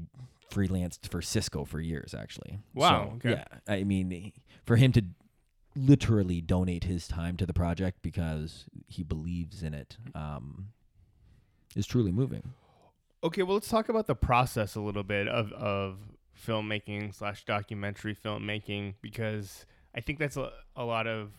freelanced for Cisco for years, actually. Wow, So, okay. Yeah, I mean, for him to literally donate his time to the project because he believes in it um, is truly moving. Okay, well, let's talk about the process a little bit of of filmmaking slash documentary filmmaking because I think that's a, a lot of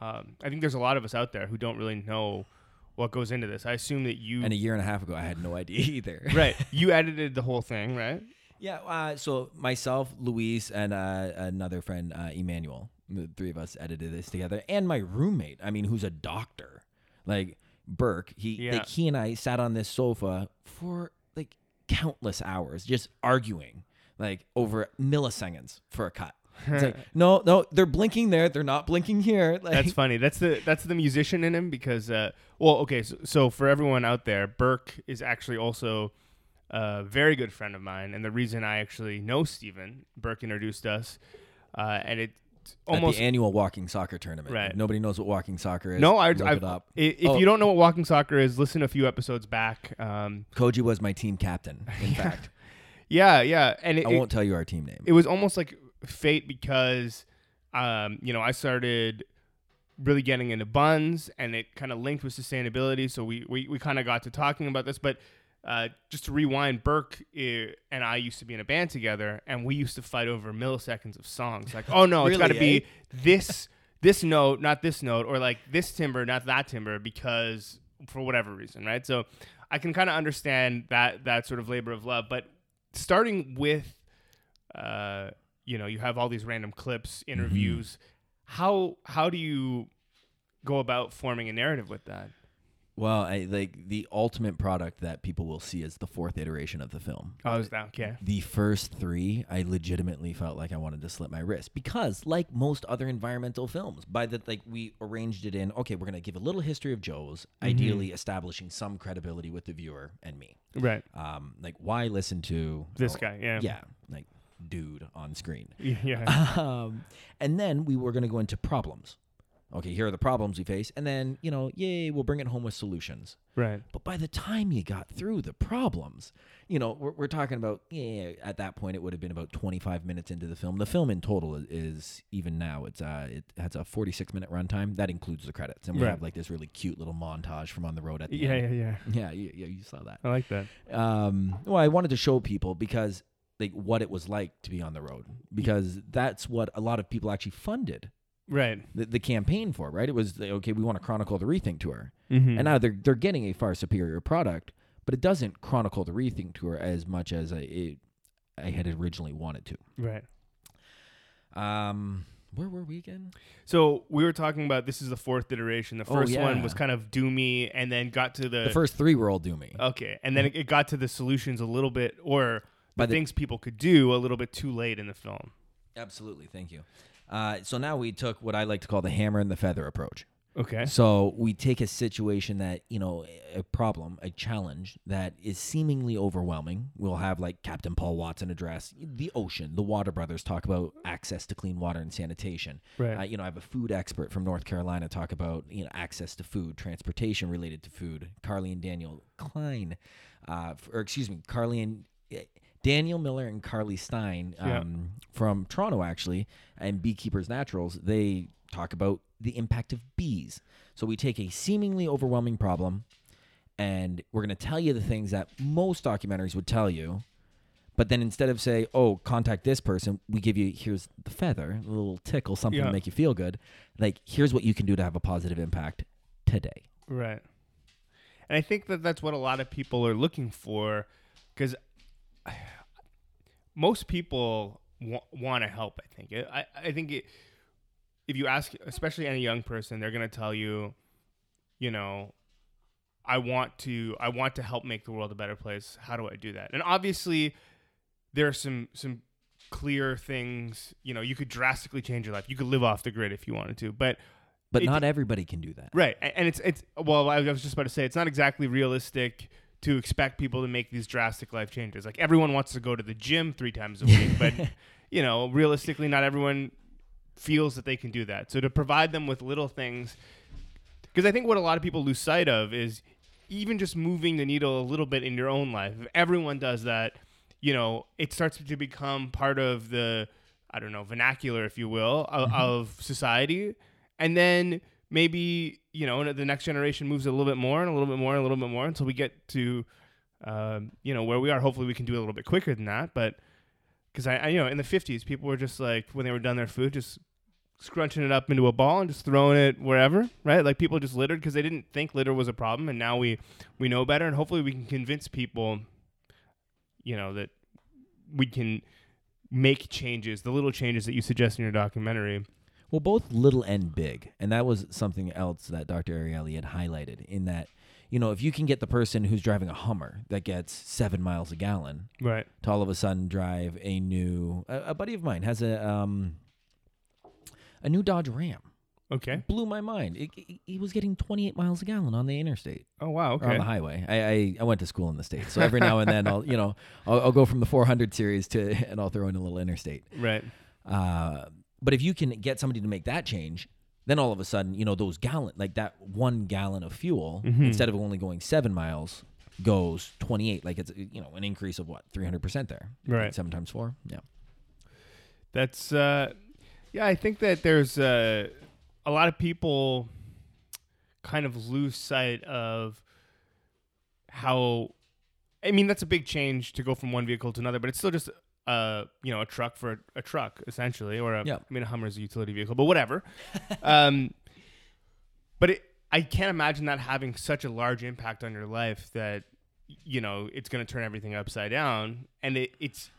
um, I think there's a lot of us out there who don't really know what goes into this. I assume that you And a year and a half ago, I had no idea either. right you edited the whole thing, right? Yeah. Uh, so myself, Luis, and uh, another friend, uh, Emmanuel, the three of us edited this together, and my roommate. I mean, who's a doctor, like Burke. He Yeah. like he and I sat on this sofa for like countless hours, just arguing, like over milliseconds for a cut. Like, no, no, they're blinking there. They're not blinking here. Like, That's funny. That's the that's the musician in him because uh well okay so, so for everyone out there, Burke is actually also a very good friend of mine, and the reason I actually know Steven, Burke introduced us, uh, and it almost annual walking soccer tournament. Right. If nobody knows what walking soccer is. no I look I it up. If Oh. you don't know what walking soccer is, listen a few episodes back. Um, Koji was my team captain. In fact, yeah, yeah, and it, I won't tell you our team name. it was almost like fate because um, you know I started really getting into buns and it kind of linked with sustainability so we we, we kind of got to talking about this but uh, just to rewind Burke eh, and I used to be in a band together and we used to fight over milliseconds of songs. Like oh no it's got to Really, be this this note not this note or like this timber not that timber because for whatever reason right? So I can kind of understand that that sort of labor of love but starting with uh, you know, you have all these random clips, interviews. How how do you go about forming a narrative with that? Well, I, like the ultimate product that people will see is the fourth iteration of the film. Oh, is that okay? The first three, I legitimately felt like I wanted to slip my wrist because, like most other environmental films, by the like we arranged it in. Okay, we're gonna give a little history of Joe's, ideally establishing some credibility with the viewer and me. Right. Um, like why listen to This oh, guy. Yeah. Yeah, like dude on screen. Yeah. um, and then we were going to go into problems. Okay, here are the problems we face, and then you know, yay, we'll bring it home with solutions. right. But by the time you got through the problems, you know, we're, we're talking about yeah. At that point, it would have been about twenty five minutes into the film. The film in total is, is even now it's uh it has a forty six minute runtime. That includes the credits, and we Right. have like this really cute little montage from on the road at the Yeah. end. Yeah. Yeah. Yeah, yeah, yeah, you saw that I like that. um, well, I wanted to show people because like what it was like to be on the road because that's what a lot of people actually funded Right. the, the campaign for, right? It was like, okay, we want to chronicle the Rethink tour, Mm-hmm. and now they're they're getting a far superior product, but it doesn't chronicle the Rethink tour as much as I it, I had originally wanted to. right. Um, where were we again? So we were talking about this is the fourth iteration. The Oh, first one was kind of doomy, and then got to the, The first three were all doomy. Okay, and then it, it got to the solutions a little bit, or the the- things people could do a little bit too late in the film. Absolutely, thank you. Uh, so now we took what I like to call the hammer and the feather approach. Okay. So we take a situation that, you know, a problem, a challenge that is seemingly overwhelming. We'll have like Captain Paul Watson address the ocean. The Water Brothers talk about access to clean water and sanitation. Right. Uh, you know, I have a food expert from North Carolina talk about, you know, access to food, transportation related to food. Carly and Daniel Klein, uh, or excuse me, Carly and eh, Daniel Miller and Carly Stein um, Yeah. from Toronto, actually, and Beekeepers Naturals, they talk about the impact of bees. So we take a seemingly overwhelming problem and we're going to tell you the things that most documentaries would tell you. But then instead of say, "Oh, contact this person," we give you here's the feather, a little tickle, something Yeah. to make you feel good. Like here's what you can do to have a positive impact today. Right. And I think that that's what a lot of people are looking for because most people wa- want to help, I think. I, I think it, if you ask, especially any young person, they're going to tell you, you know, I want to I want to help make the world a better place. How do I do that? And obviously there are some some clear things, you know, you could drastically change your life. You could live off the grid if you wanted to. But But It- not everybody can do that. Right, and it's it's well, I was just about to say it's not exactly realistic to expect people to make these drastic life changes. Like everyone wants to go to the gym three times a week, but you know, realistically, not everyone feels that they can do that. So to provide them with little things, because I think what a lot of people lose sight of is even just moving the needle a little bit in your own life. If everyone does that, you know, it starts to become part of the I don't know vernacular, if you will, of, mm-hmm. of society, and then maybe you know the next generation moves a little bit more and a little bit more and a little bit more until we get to um, you know where we are. Hopefully, we can do it a little bit quicker than that, but because I, I you know in the 50s people were just like when they were done their food just scrunching it up into a ball and just throwing it wherever right like people just littered because they didn't think litter was a problem and now we we know better and hopefully we can convince people you know that we can make changes the little changes that you suggest in your documentary Well, both little and big. And that was something else that Dr. Ariely had highlighted in that, you know, if you can get the person who's driving a Hummer that gets seven miles a gallon right to all of a sudden drive a new, a, a buddy of mine has a, um, a new Dodge Ram. okay Blew my mind. It, it- he was getting 28 miles a gallon on the interstate oh wow or on the highway. I, I, I went to school in the States. So every now and then I'll, you know, I'll, I'll go from the 400 series to, and I'll throw in a little interstate. right Uh, but if you can get somebody to make that change, then all of a sudden, you know, those gallon, like that one gallon of fuel, Mm-hmm. instead of only going seven miles, goes 28. Like it's, you know, an increase of what, 300% there. Right. Like seven times four. Yeah. That's uh yeah, I think that there's uh, a lot of people kind of lose sight of how I mean that's a big change to go from one vehicle to another, but it's still just uh you know a truck for a, a truck essentially or a, Yeah. I mean a Hummer is a utility vehicle, but whatever. um but it I can't imagine that having such a large impact on your life that you know it's going to turn everything upside down and it, it's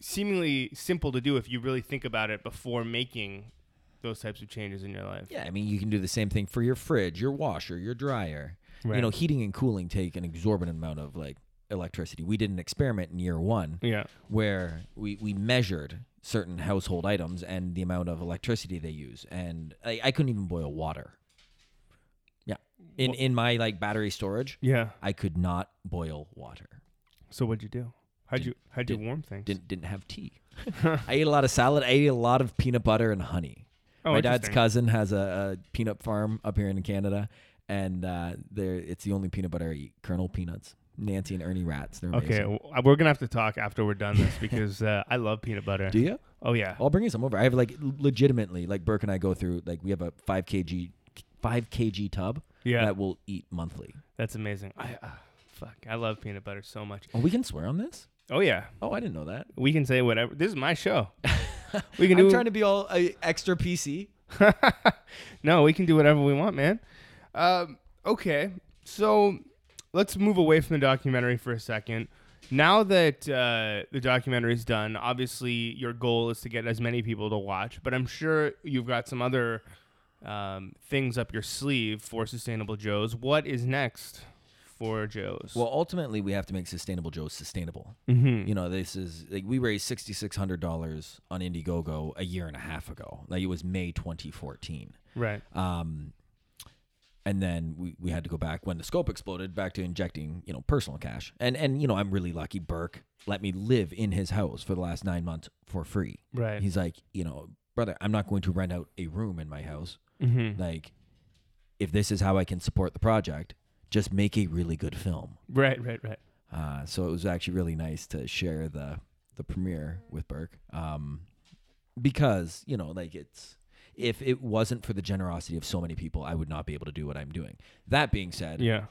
seemingly simple to do if you really think about it before making those types of changes in your life. Yeah. I mean, you can do the same thing for your fridge, your washer, your dryer. Right. You know, heating and cooling take an exorbitant amount of like electricity. We did an experiment in year one Yeah. where we, we measured certain household items and the amount of electricity they use, and I, I couldn't even boil water. Yeah, in in my like battery storage, Yeah. I could not boil water. So what'd you do? How'd you how'd you warm things? Didn't didn't have tea. I ate a lot of salad. I ate a lot of peanut butter and honey. oh, my dad's cousin has a, a peanut farm up here in Canada, and uh, there it's the only peanut butter I eat. Kernal Peanuts. Nancy and Ernie Racz. They're amazing. Okay, w- we're gonna have to talk after we're done this because uh, I love peanut butter. Do you? oh yeah. I'll bring you some over. I have like legitimately, like Burke and I go through, like we have a five kg, five kg tub Yeah. that we'll eat monthly. That's amazing. I uh, fuck. I love peanut butter so much. Oh, we can swear on this. Oh yeah. Oh, I didn't know that. We can say whatever. This is my show. We can I'm do. trying to be all uh, extra PC. no, we can do whatever we want, man. Um, okay, so let's move away from the documentary for a second. Now that uh, the documentary is done, obviously your goal is to get as many people to watch, but I'm sure you've got some other um, things up your sleeve for Sustainable Joe's. What is next for Joe's? Well, ultimately, we have to make Sustainable Joe's sustainable. mm-hmm. You know, this is like we raised sixty six hundred dollars on Indiegogo a year and a half ago. Like it was May 2014. right. Um, and then we, we had to go back when the scope exploded back to injecting you know personal cash and and you know i'm really lucky burke let me live in his house for the last nine months for free Right. he's like you know brother i'm not going to rent out a room in my house mm-hmm. like if this is how i can support the project just make a really good film Right. Right. Right. uh, so it was actually really nice to share the the premiere with burke um, because you know like it's if it wasn't for the generosity of so many people i would not be able to do what i'm doing that being said Yeah.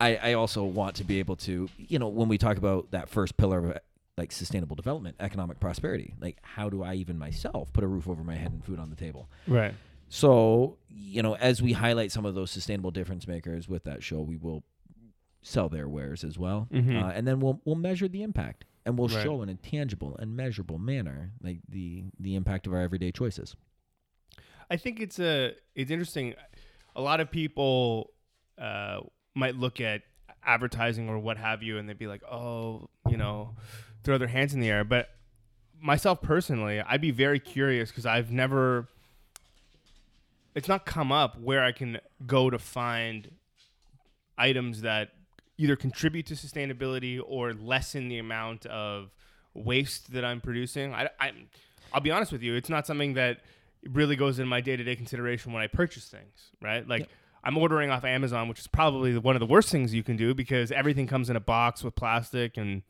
I, I also want to be able to, you know, when we talk about that first pillar of like sustainable development, economic prosperity, like how do I even myself put a roof over my head and food on the table? Right. So, you know, as we highlight some of those sustainable difference makers with that show, we will sell their wares as well, Mhm. uh, and then we'll we'll measure the impact and we'll Right. show in a tangible and measurable manner like the the impact of our everyday choices. I think it's a it's interesting. A lot of people uh, might look at advertising or what have you, and they'd be like, "Oh, you know, throw their hands in the air." But myself personally, I'd be very curious because I've never. It's not come up where I can go to find items that either contribute to sustainability or lessen the amount of waste that I'm producing. I, I, I'll be honest with you, it's not something that really goes in my day to day consideration when I purchase things, right? Like, I'm ordering off Amazon, which is probably one of the worst things you can do because everything comes in a box with plastic and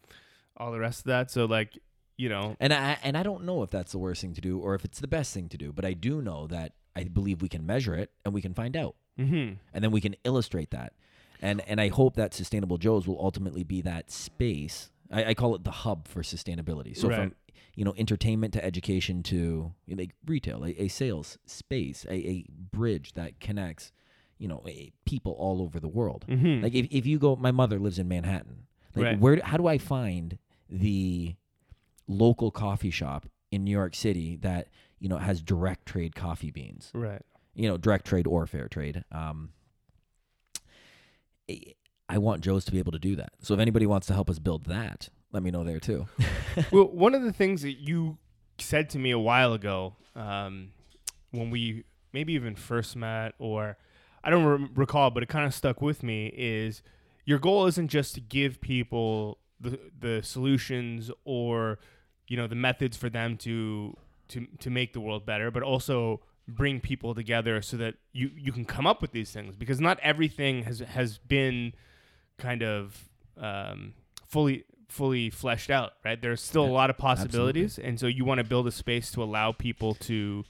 all the rest of that. So, like, you know, And I and I don't know if that's the worst thing to do or if it's the best thing to do, but I do know that I believe we can measure it and we can find out. hmm and then we can illustrate that. And and I hope that Sustainable Joe's will ultimately be that space. I, I call it the hub for sustainability. So Right. from you know entertainment to education to you know, like retail, a, a sales space, a, a bridge that connects you know people all over the world. Mhm. Like if, if you go, my mother lives in Manhattan. Like Right. where? How do I find the local coffee shop in New York City that you know has direct trade coffee beans? right. you know, direct trade or fair trade. Um, I want Joe's to be able to do that. So if anybody wants to help us build that, let me know there too. well, one of the things that you said to me a while ago, um, when we maybe even first met, or I don't re- recall, but it kind of stuck with me, is your goal isn't just to give people the the solutions or you know the methods for them to to to make the world better, but also bring people together so that you you can come up with these things because not everything has has been kind of um, fully fully fleshed out right there's still a lot of possibilities and so you want to build a space to allow people to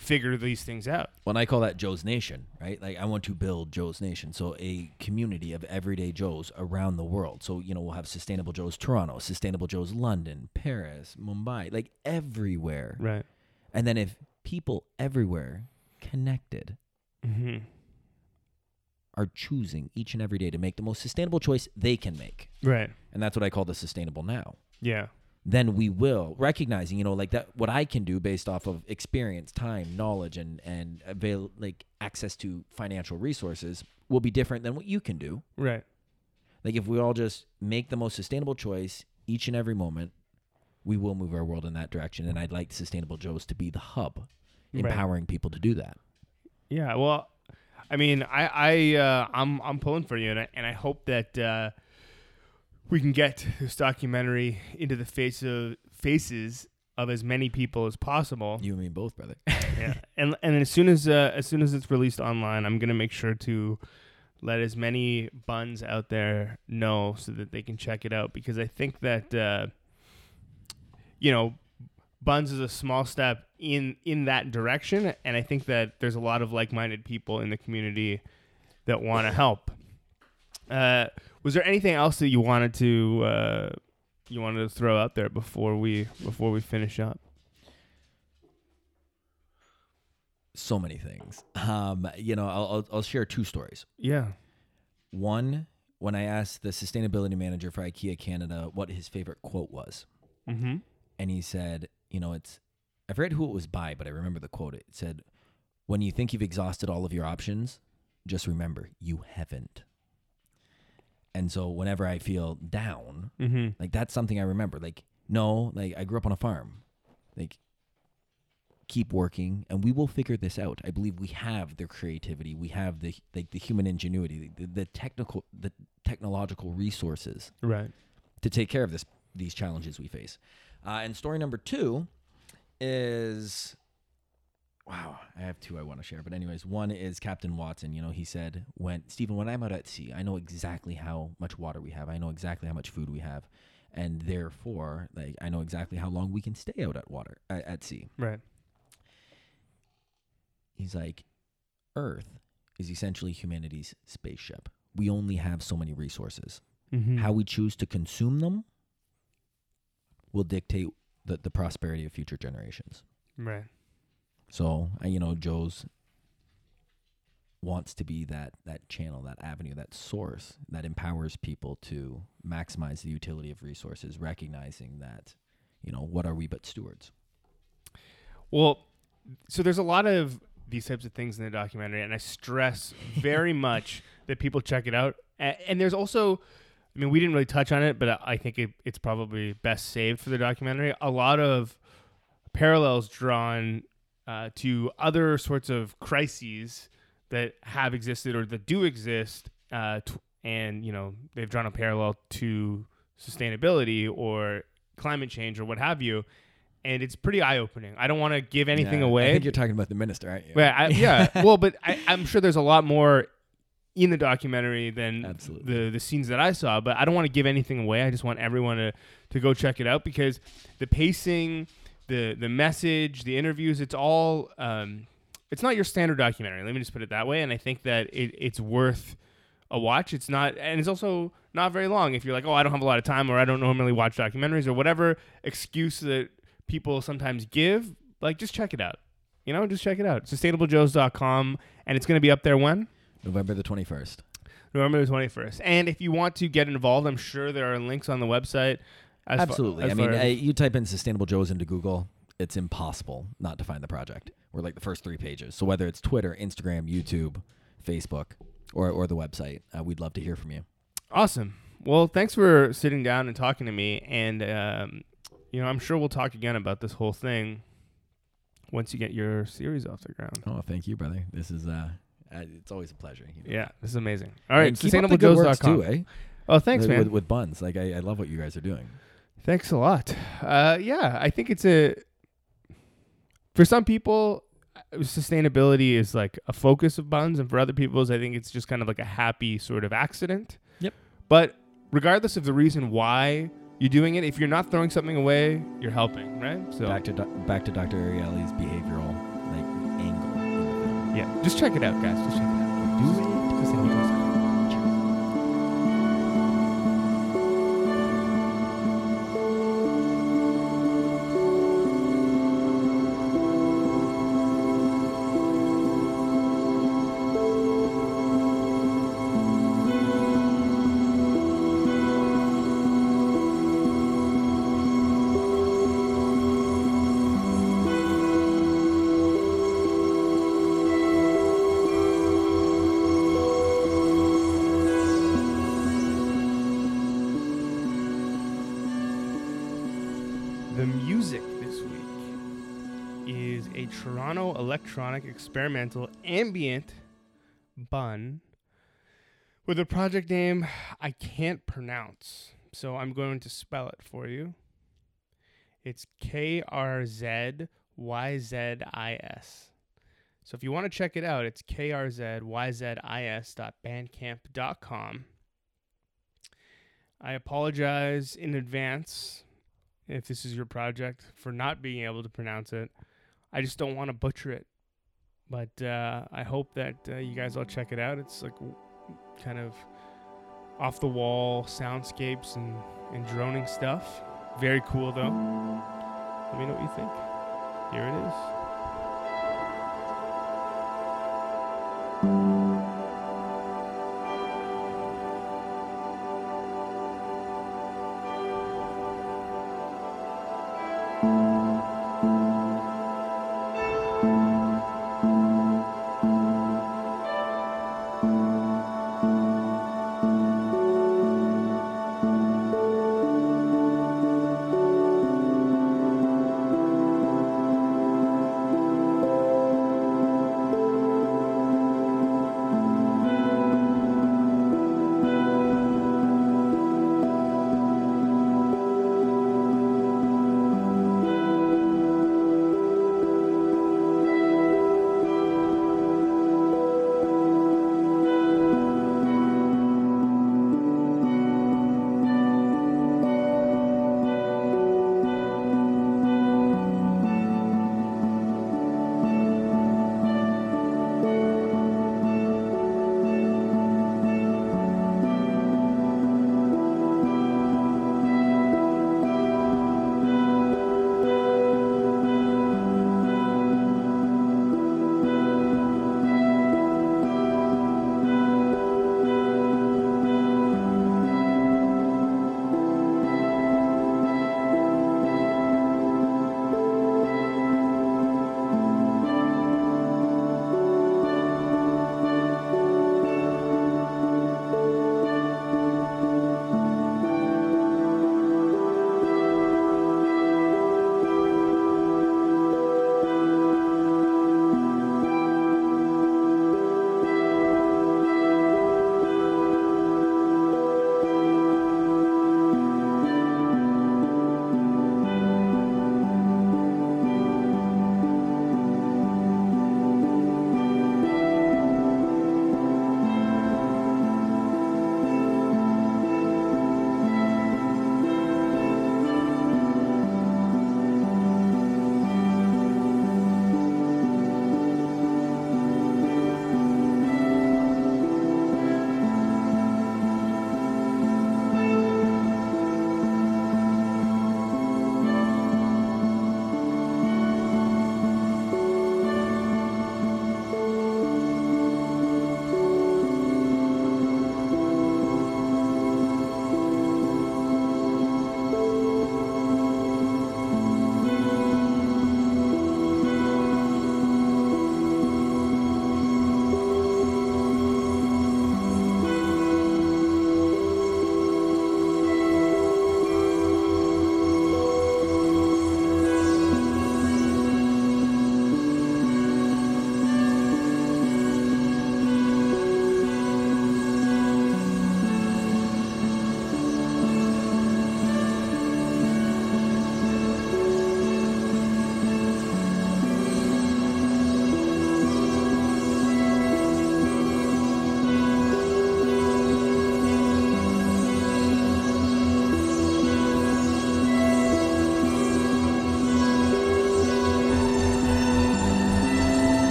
figure these things out when I call that Joe's Nation, right? Like I want to build Joe's Nation, so a community of everyday Joes around the world. So you know we'll have Sustainable Joe's Toronto, Sustainable Joe's London, Paris, Mumbai, like everywhere. right And then if people everywhere connected mm-hmm. Are choosing each and every day to make the most sustainable choice they can make, right. And that's what I call the sustainable now. yeah. Then we will recognizing you know like that what i can do based off of experience time knowledge and and avail like access to financial resources will be different than what you can do. Right. like if we all just make the most sustainable choice each and every moment we will move our world in that direction. And i'd like sustainable joes to be the hub Right. empowering people to do that. Yeah, well, I mean, I, I, uh, I'm, I'm pulling for you, and I, and I hope that uh, we can get this documentary into the face of faces of as many people as possible. you and me both brother yeah, and and as soon as uh, as soon as it's released online, I'm gonna make sure to let as many buns out there know so that they can check it out because I think that uh, you know buns is a small step in in that direction, and I think that there's a lot of like-minded people in the community that want to help. Uh, was there anything else that you wanted to uh, you wanted to throw out there before we before we finish up? so many things um you know i'll i'll, I'll share two stories Yeah. one when i asked the sustainability manager for ikea canada what his favorite quote was Mm-hmm. and he said, you know, it's I forget who it was by, but I remember the quote. It said, "When you think you've exhausted all of your options, just remember you haven't." And so whenever I feel down, Mm-hmm. like that's something I remember. Like no, like I grew up on a farm. Like keep working and we will figure this out. I believe we have the creativity, we have the like the human ingenuity, the, the technical the technological resources Right. to take care of this these challenges we face. Uh, and story number two is wow, I have two I want to share. But anyways, one is Captain Watson. You know, he said when Stephen, when I'm out at sea, I know exactly how much water we have. I know exactly how much food we have, and therefore, like I know exactly how long we can stay out at water at, at sea. Right. He's like, Earth is essentially humanity's spaceship. We only have so many resources. Mm-hmm. How we choose to consume them will dictate the, the prosperity of future generations. Right. So, uh, you know, Joe's wants to be that that channel, that avenue, that source that empowers people to maximize the utility of resources, recognizing that, you know, what are we but stewards? Well, so there's a lot of these types of things in the documentary, and I stress very much that people check it out. And, and there's also, I mean, we didn't really touch on it, but I, think it, it's probably best saved for the documentary. A lot of parallels drawn uh, to other sorts of crises that have existed or that do exist, uh, t- and you know they've drawn a parallel to sustainability or climate change or what have you. And it's pretty eye opening. I don't want to give anything Yeah, away. I think you're talking about the minister, aren't you? Well, I, yeah. well, but I, I'm sure there's a lot more in the documentary than Absolutely. the the scenes that I saw. But I don't want to give anything away. I just want everyone to to go check it out because the pacing, the the message, the interviews, it's all. Um, it's not your standard documentary. Let me just put it that way. And I think that it, it's worth a watch. It's not, and it's also not very long. If you're like, oh, I don't have a lot of time, or I don't normally watch documentaries, or whatever excuse that people sometimes give, like just check it out. You know, just check it out. SustainableJoes.com, and it's going to be up there when November the 21st. November the 21st. And if you want to get involved, I'm sure there are links on the website. As far- Absolutely. as I mean, I, you type in Sustainable Joes into Google, it's impossible not to find the project. We're like the first three pages. So whether it's Twitter, Instagram, YouTube, Facebook, or, or the website, uh, we'd love to hear from you. Awesome. Well, thanks for sitting down and talking to me. And, um, you know, I'm sure we'll talk again about this whole thing once you get your series off the ground. Oh, thank you, brother. This is uh, uh it's always a pleasure. you know. Yeah, this is amazing. All right, And keep up the good works sustainablejoes.com. eh? Oh, thanks, with, man. With, with buns, like I, I love what you guys are doing. Thanks a lot. Uh, yeah, I think it's a for some people, uh, sustainability is like a focus of buns, and for other people, I think it's just kind of like a happy sort of accident. Yep. But regardless of the reason why you're doing it, if you're not throwing something away, you're helping, right? So Back to back to Dr. Ariely's behavioral yeah, just check it out, guys. Just check it out. Do it. Toronto electronic experimental ambient bun with a project name I can't pronounce. So I'm going to spell it for you. It's K R Z Y Z I S. So if you want to check it out, it's krzYzis.bandcamp.com. I apologize in advance if this is your project for not being able to pronounce it. I just don't want to butcher it. But uh, I hope that uh, you guys all check it out. It's like kind of off the wall soundscapes and, and droning stuff. Very cool though. Let me know what you think. Here it is.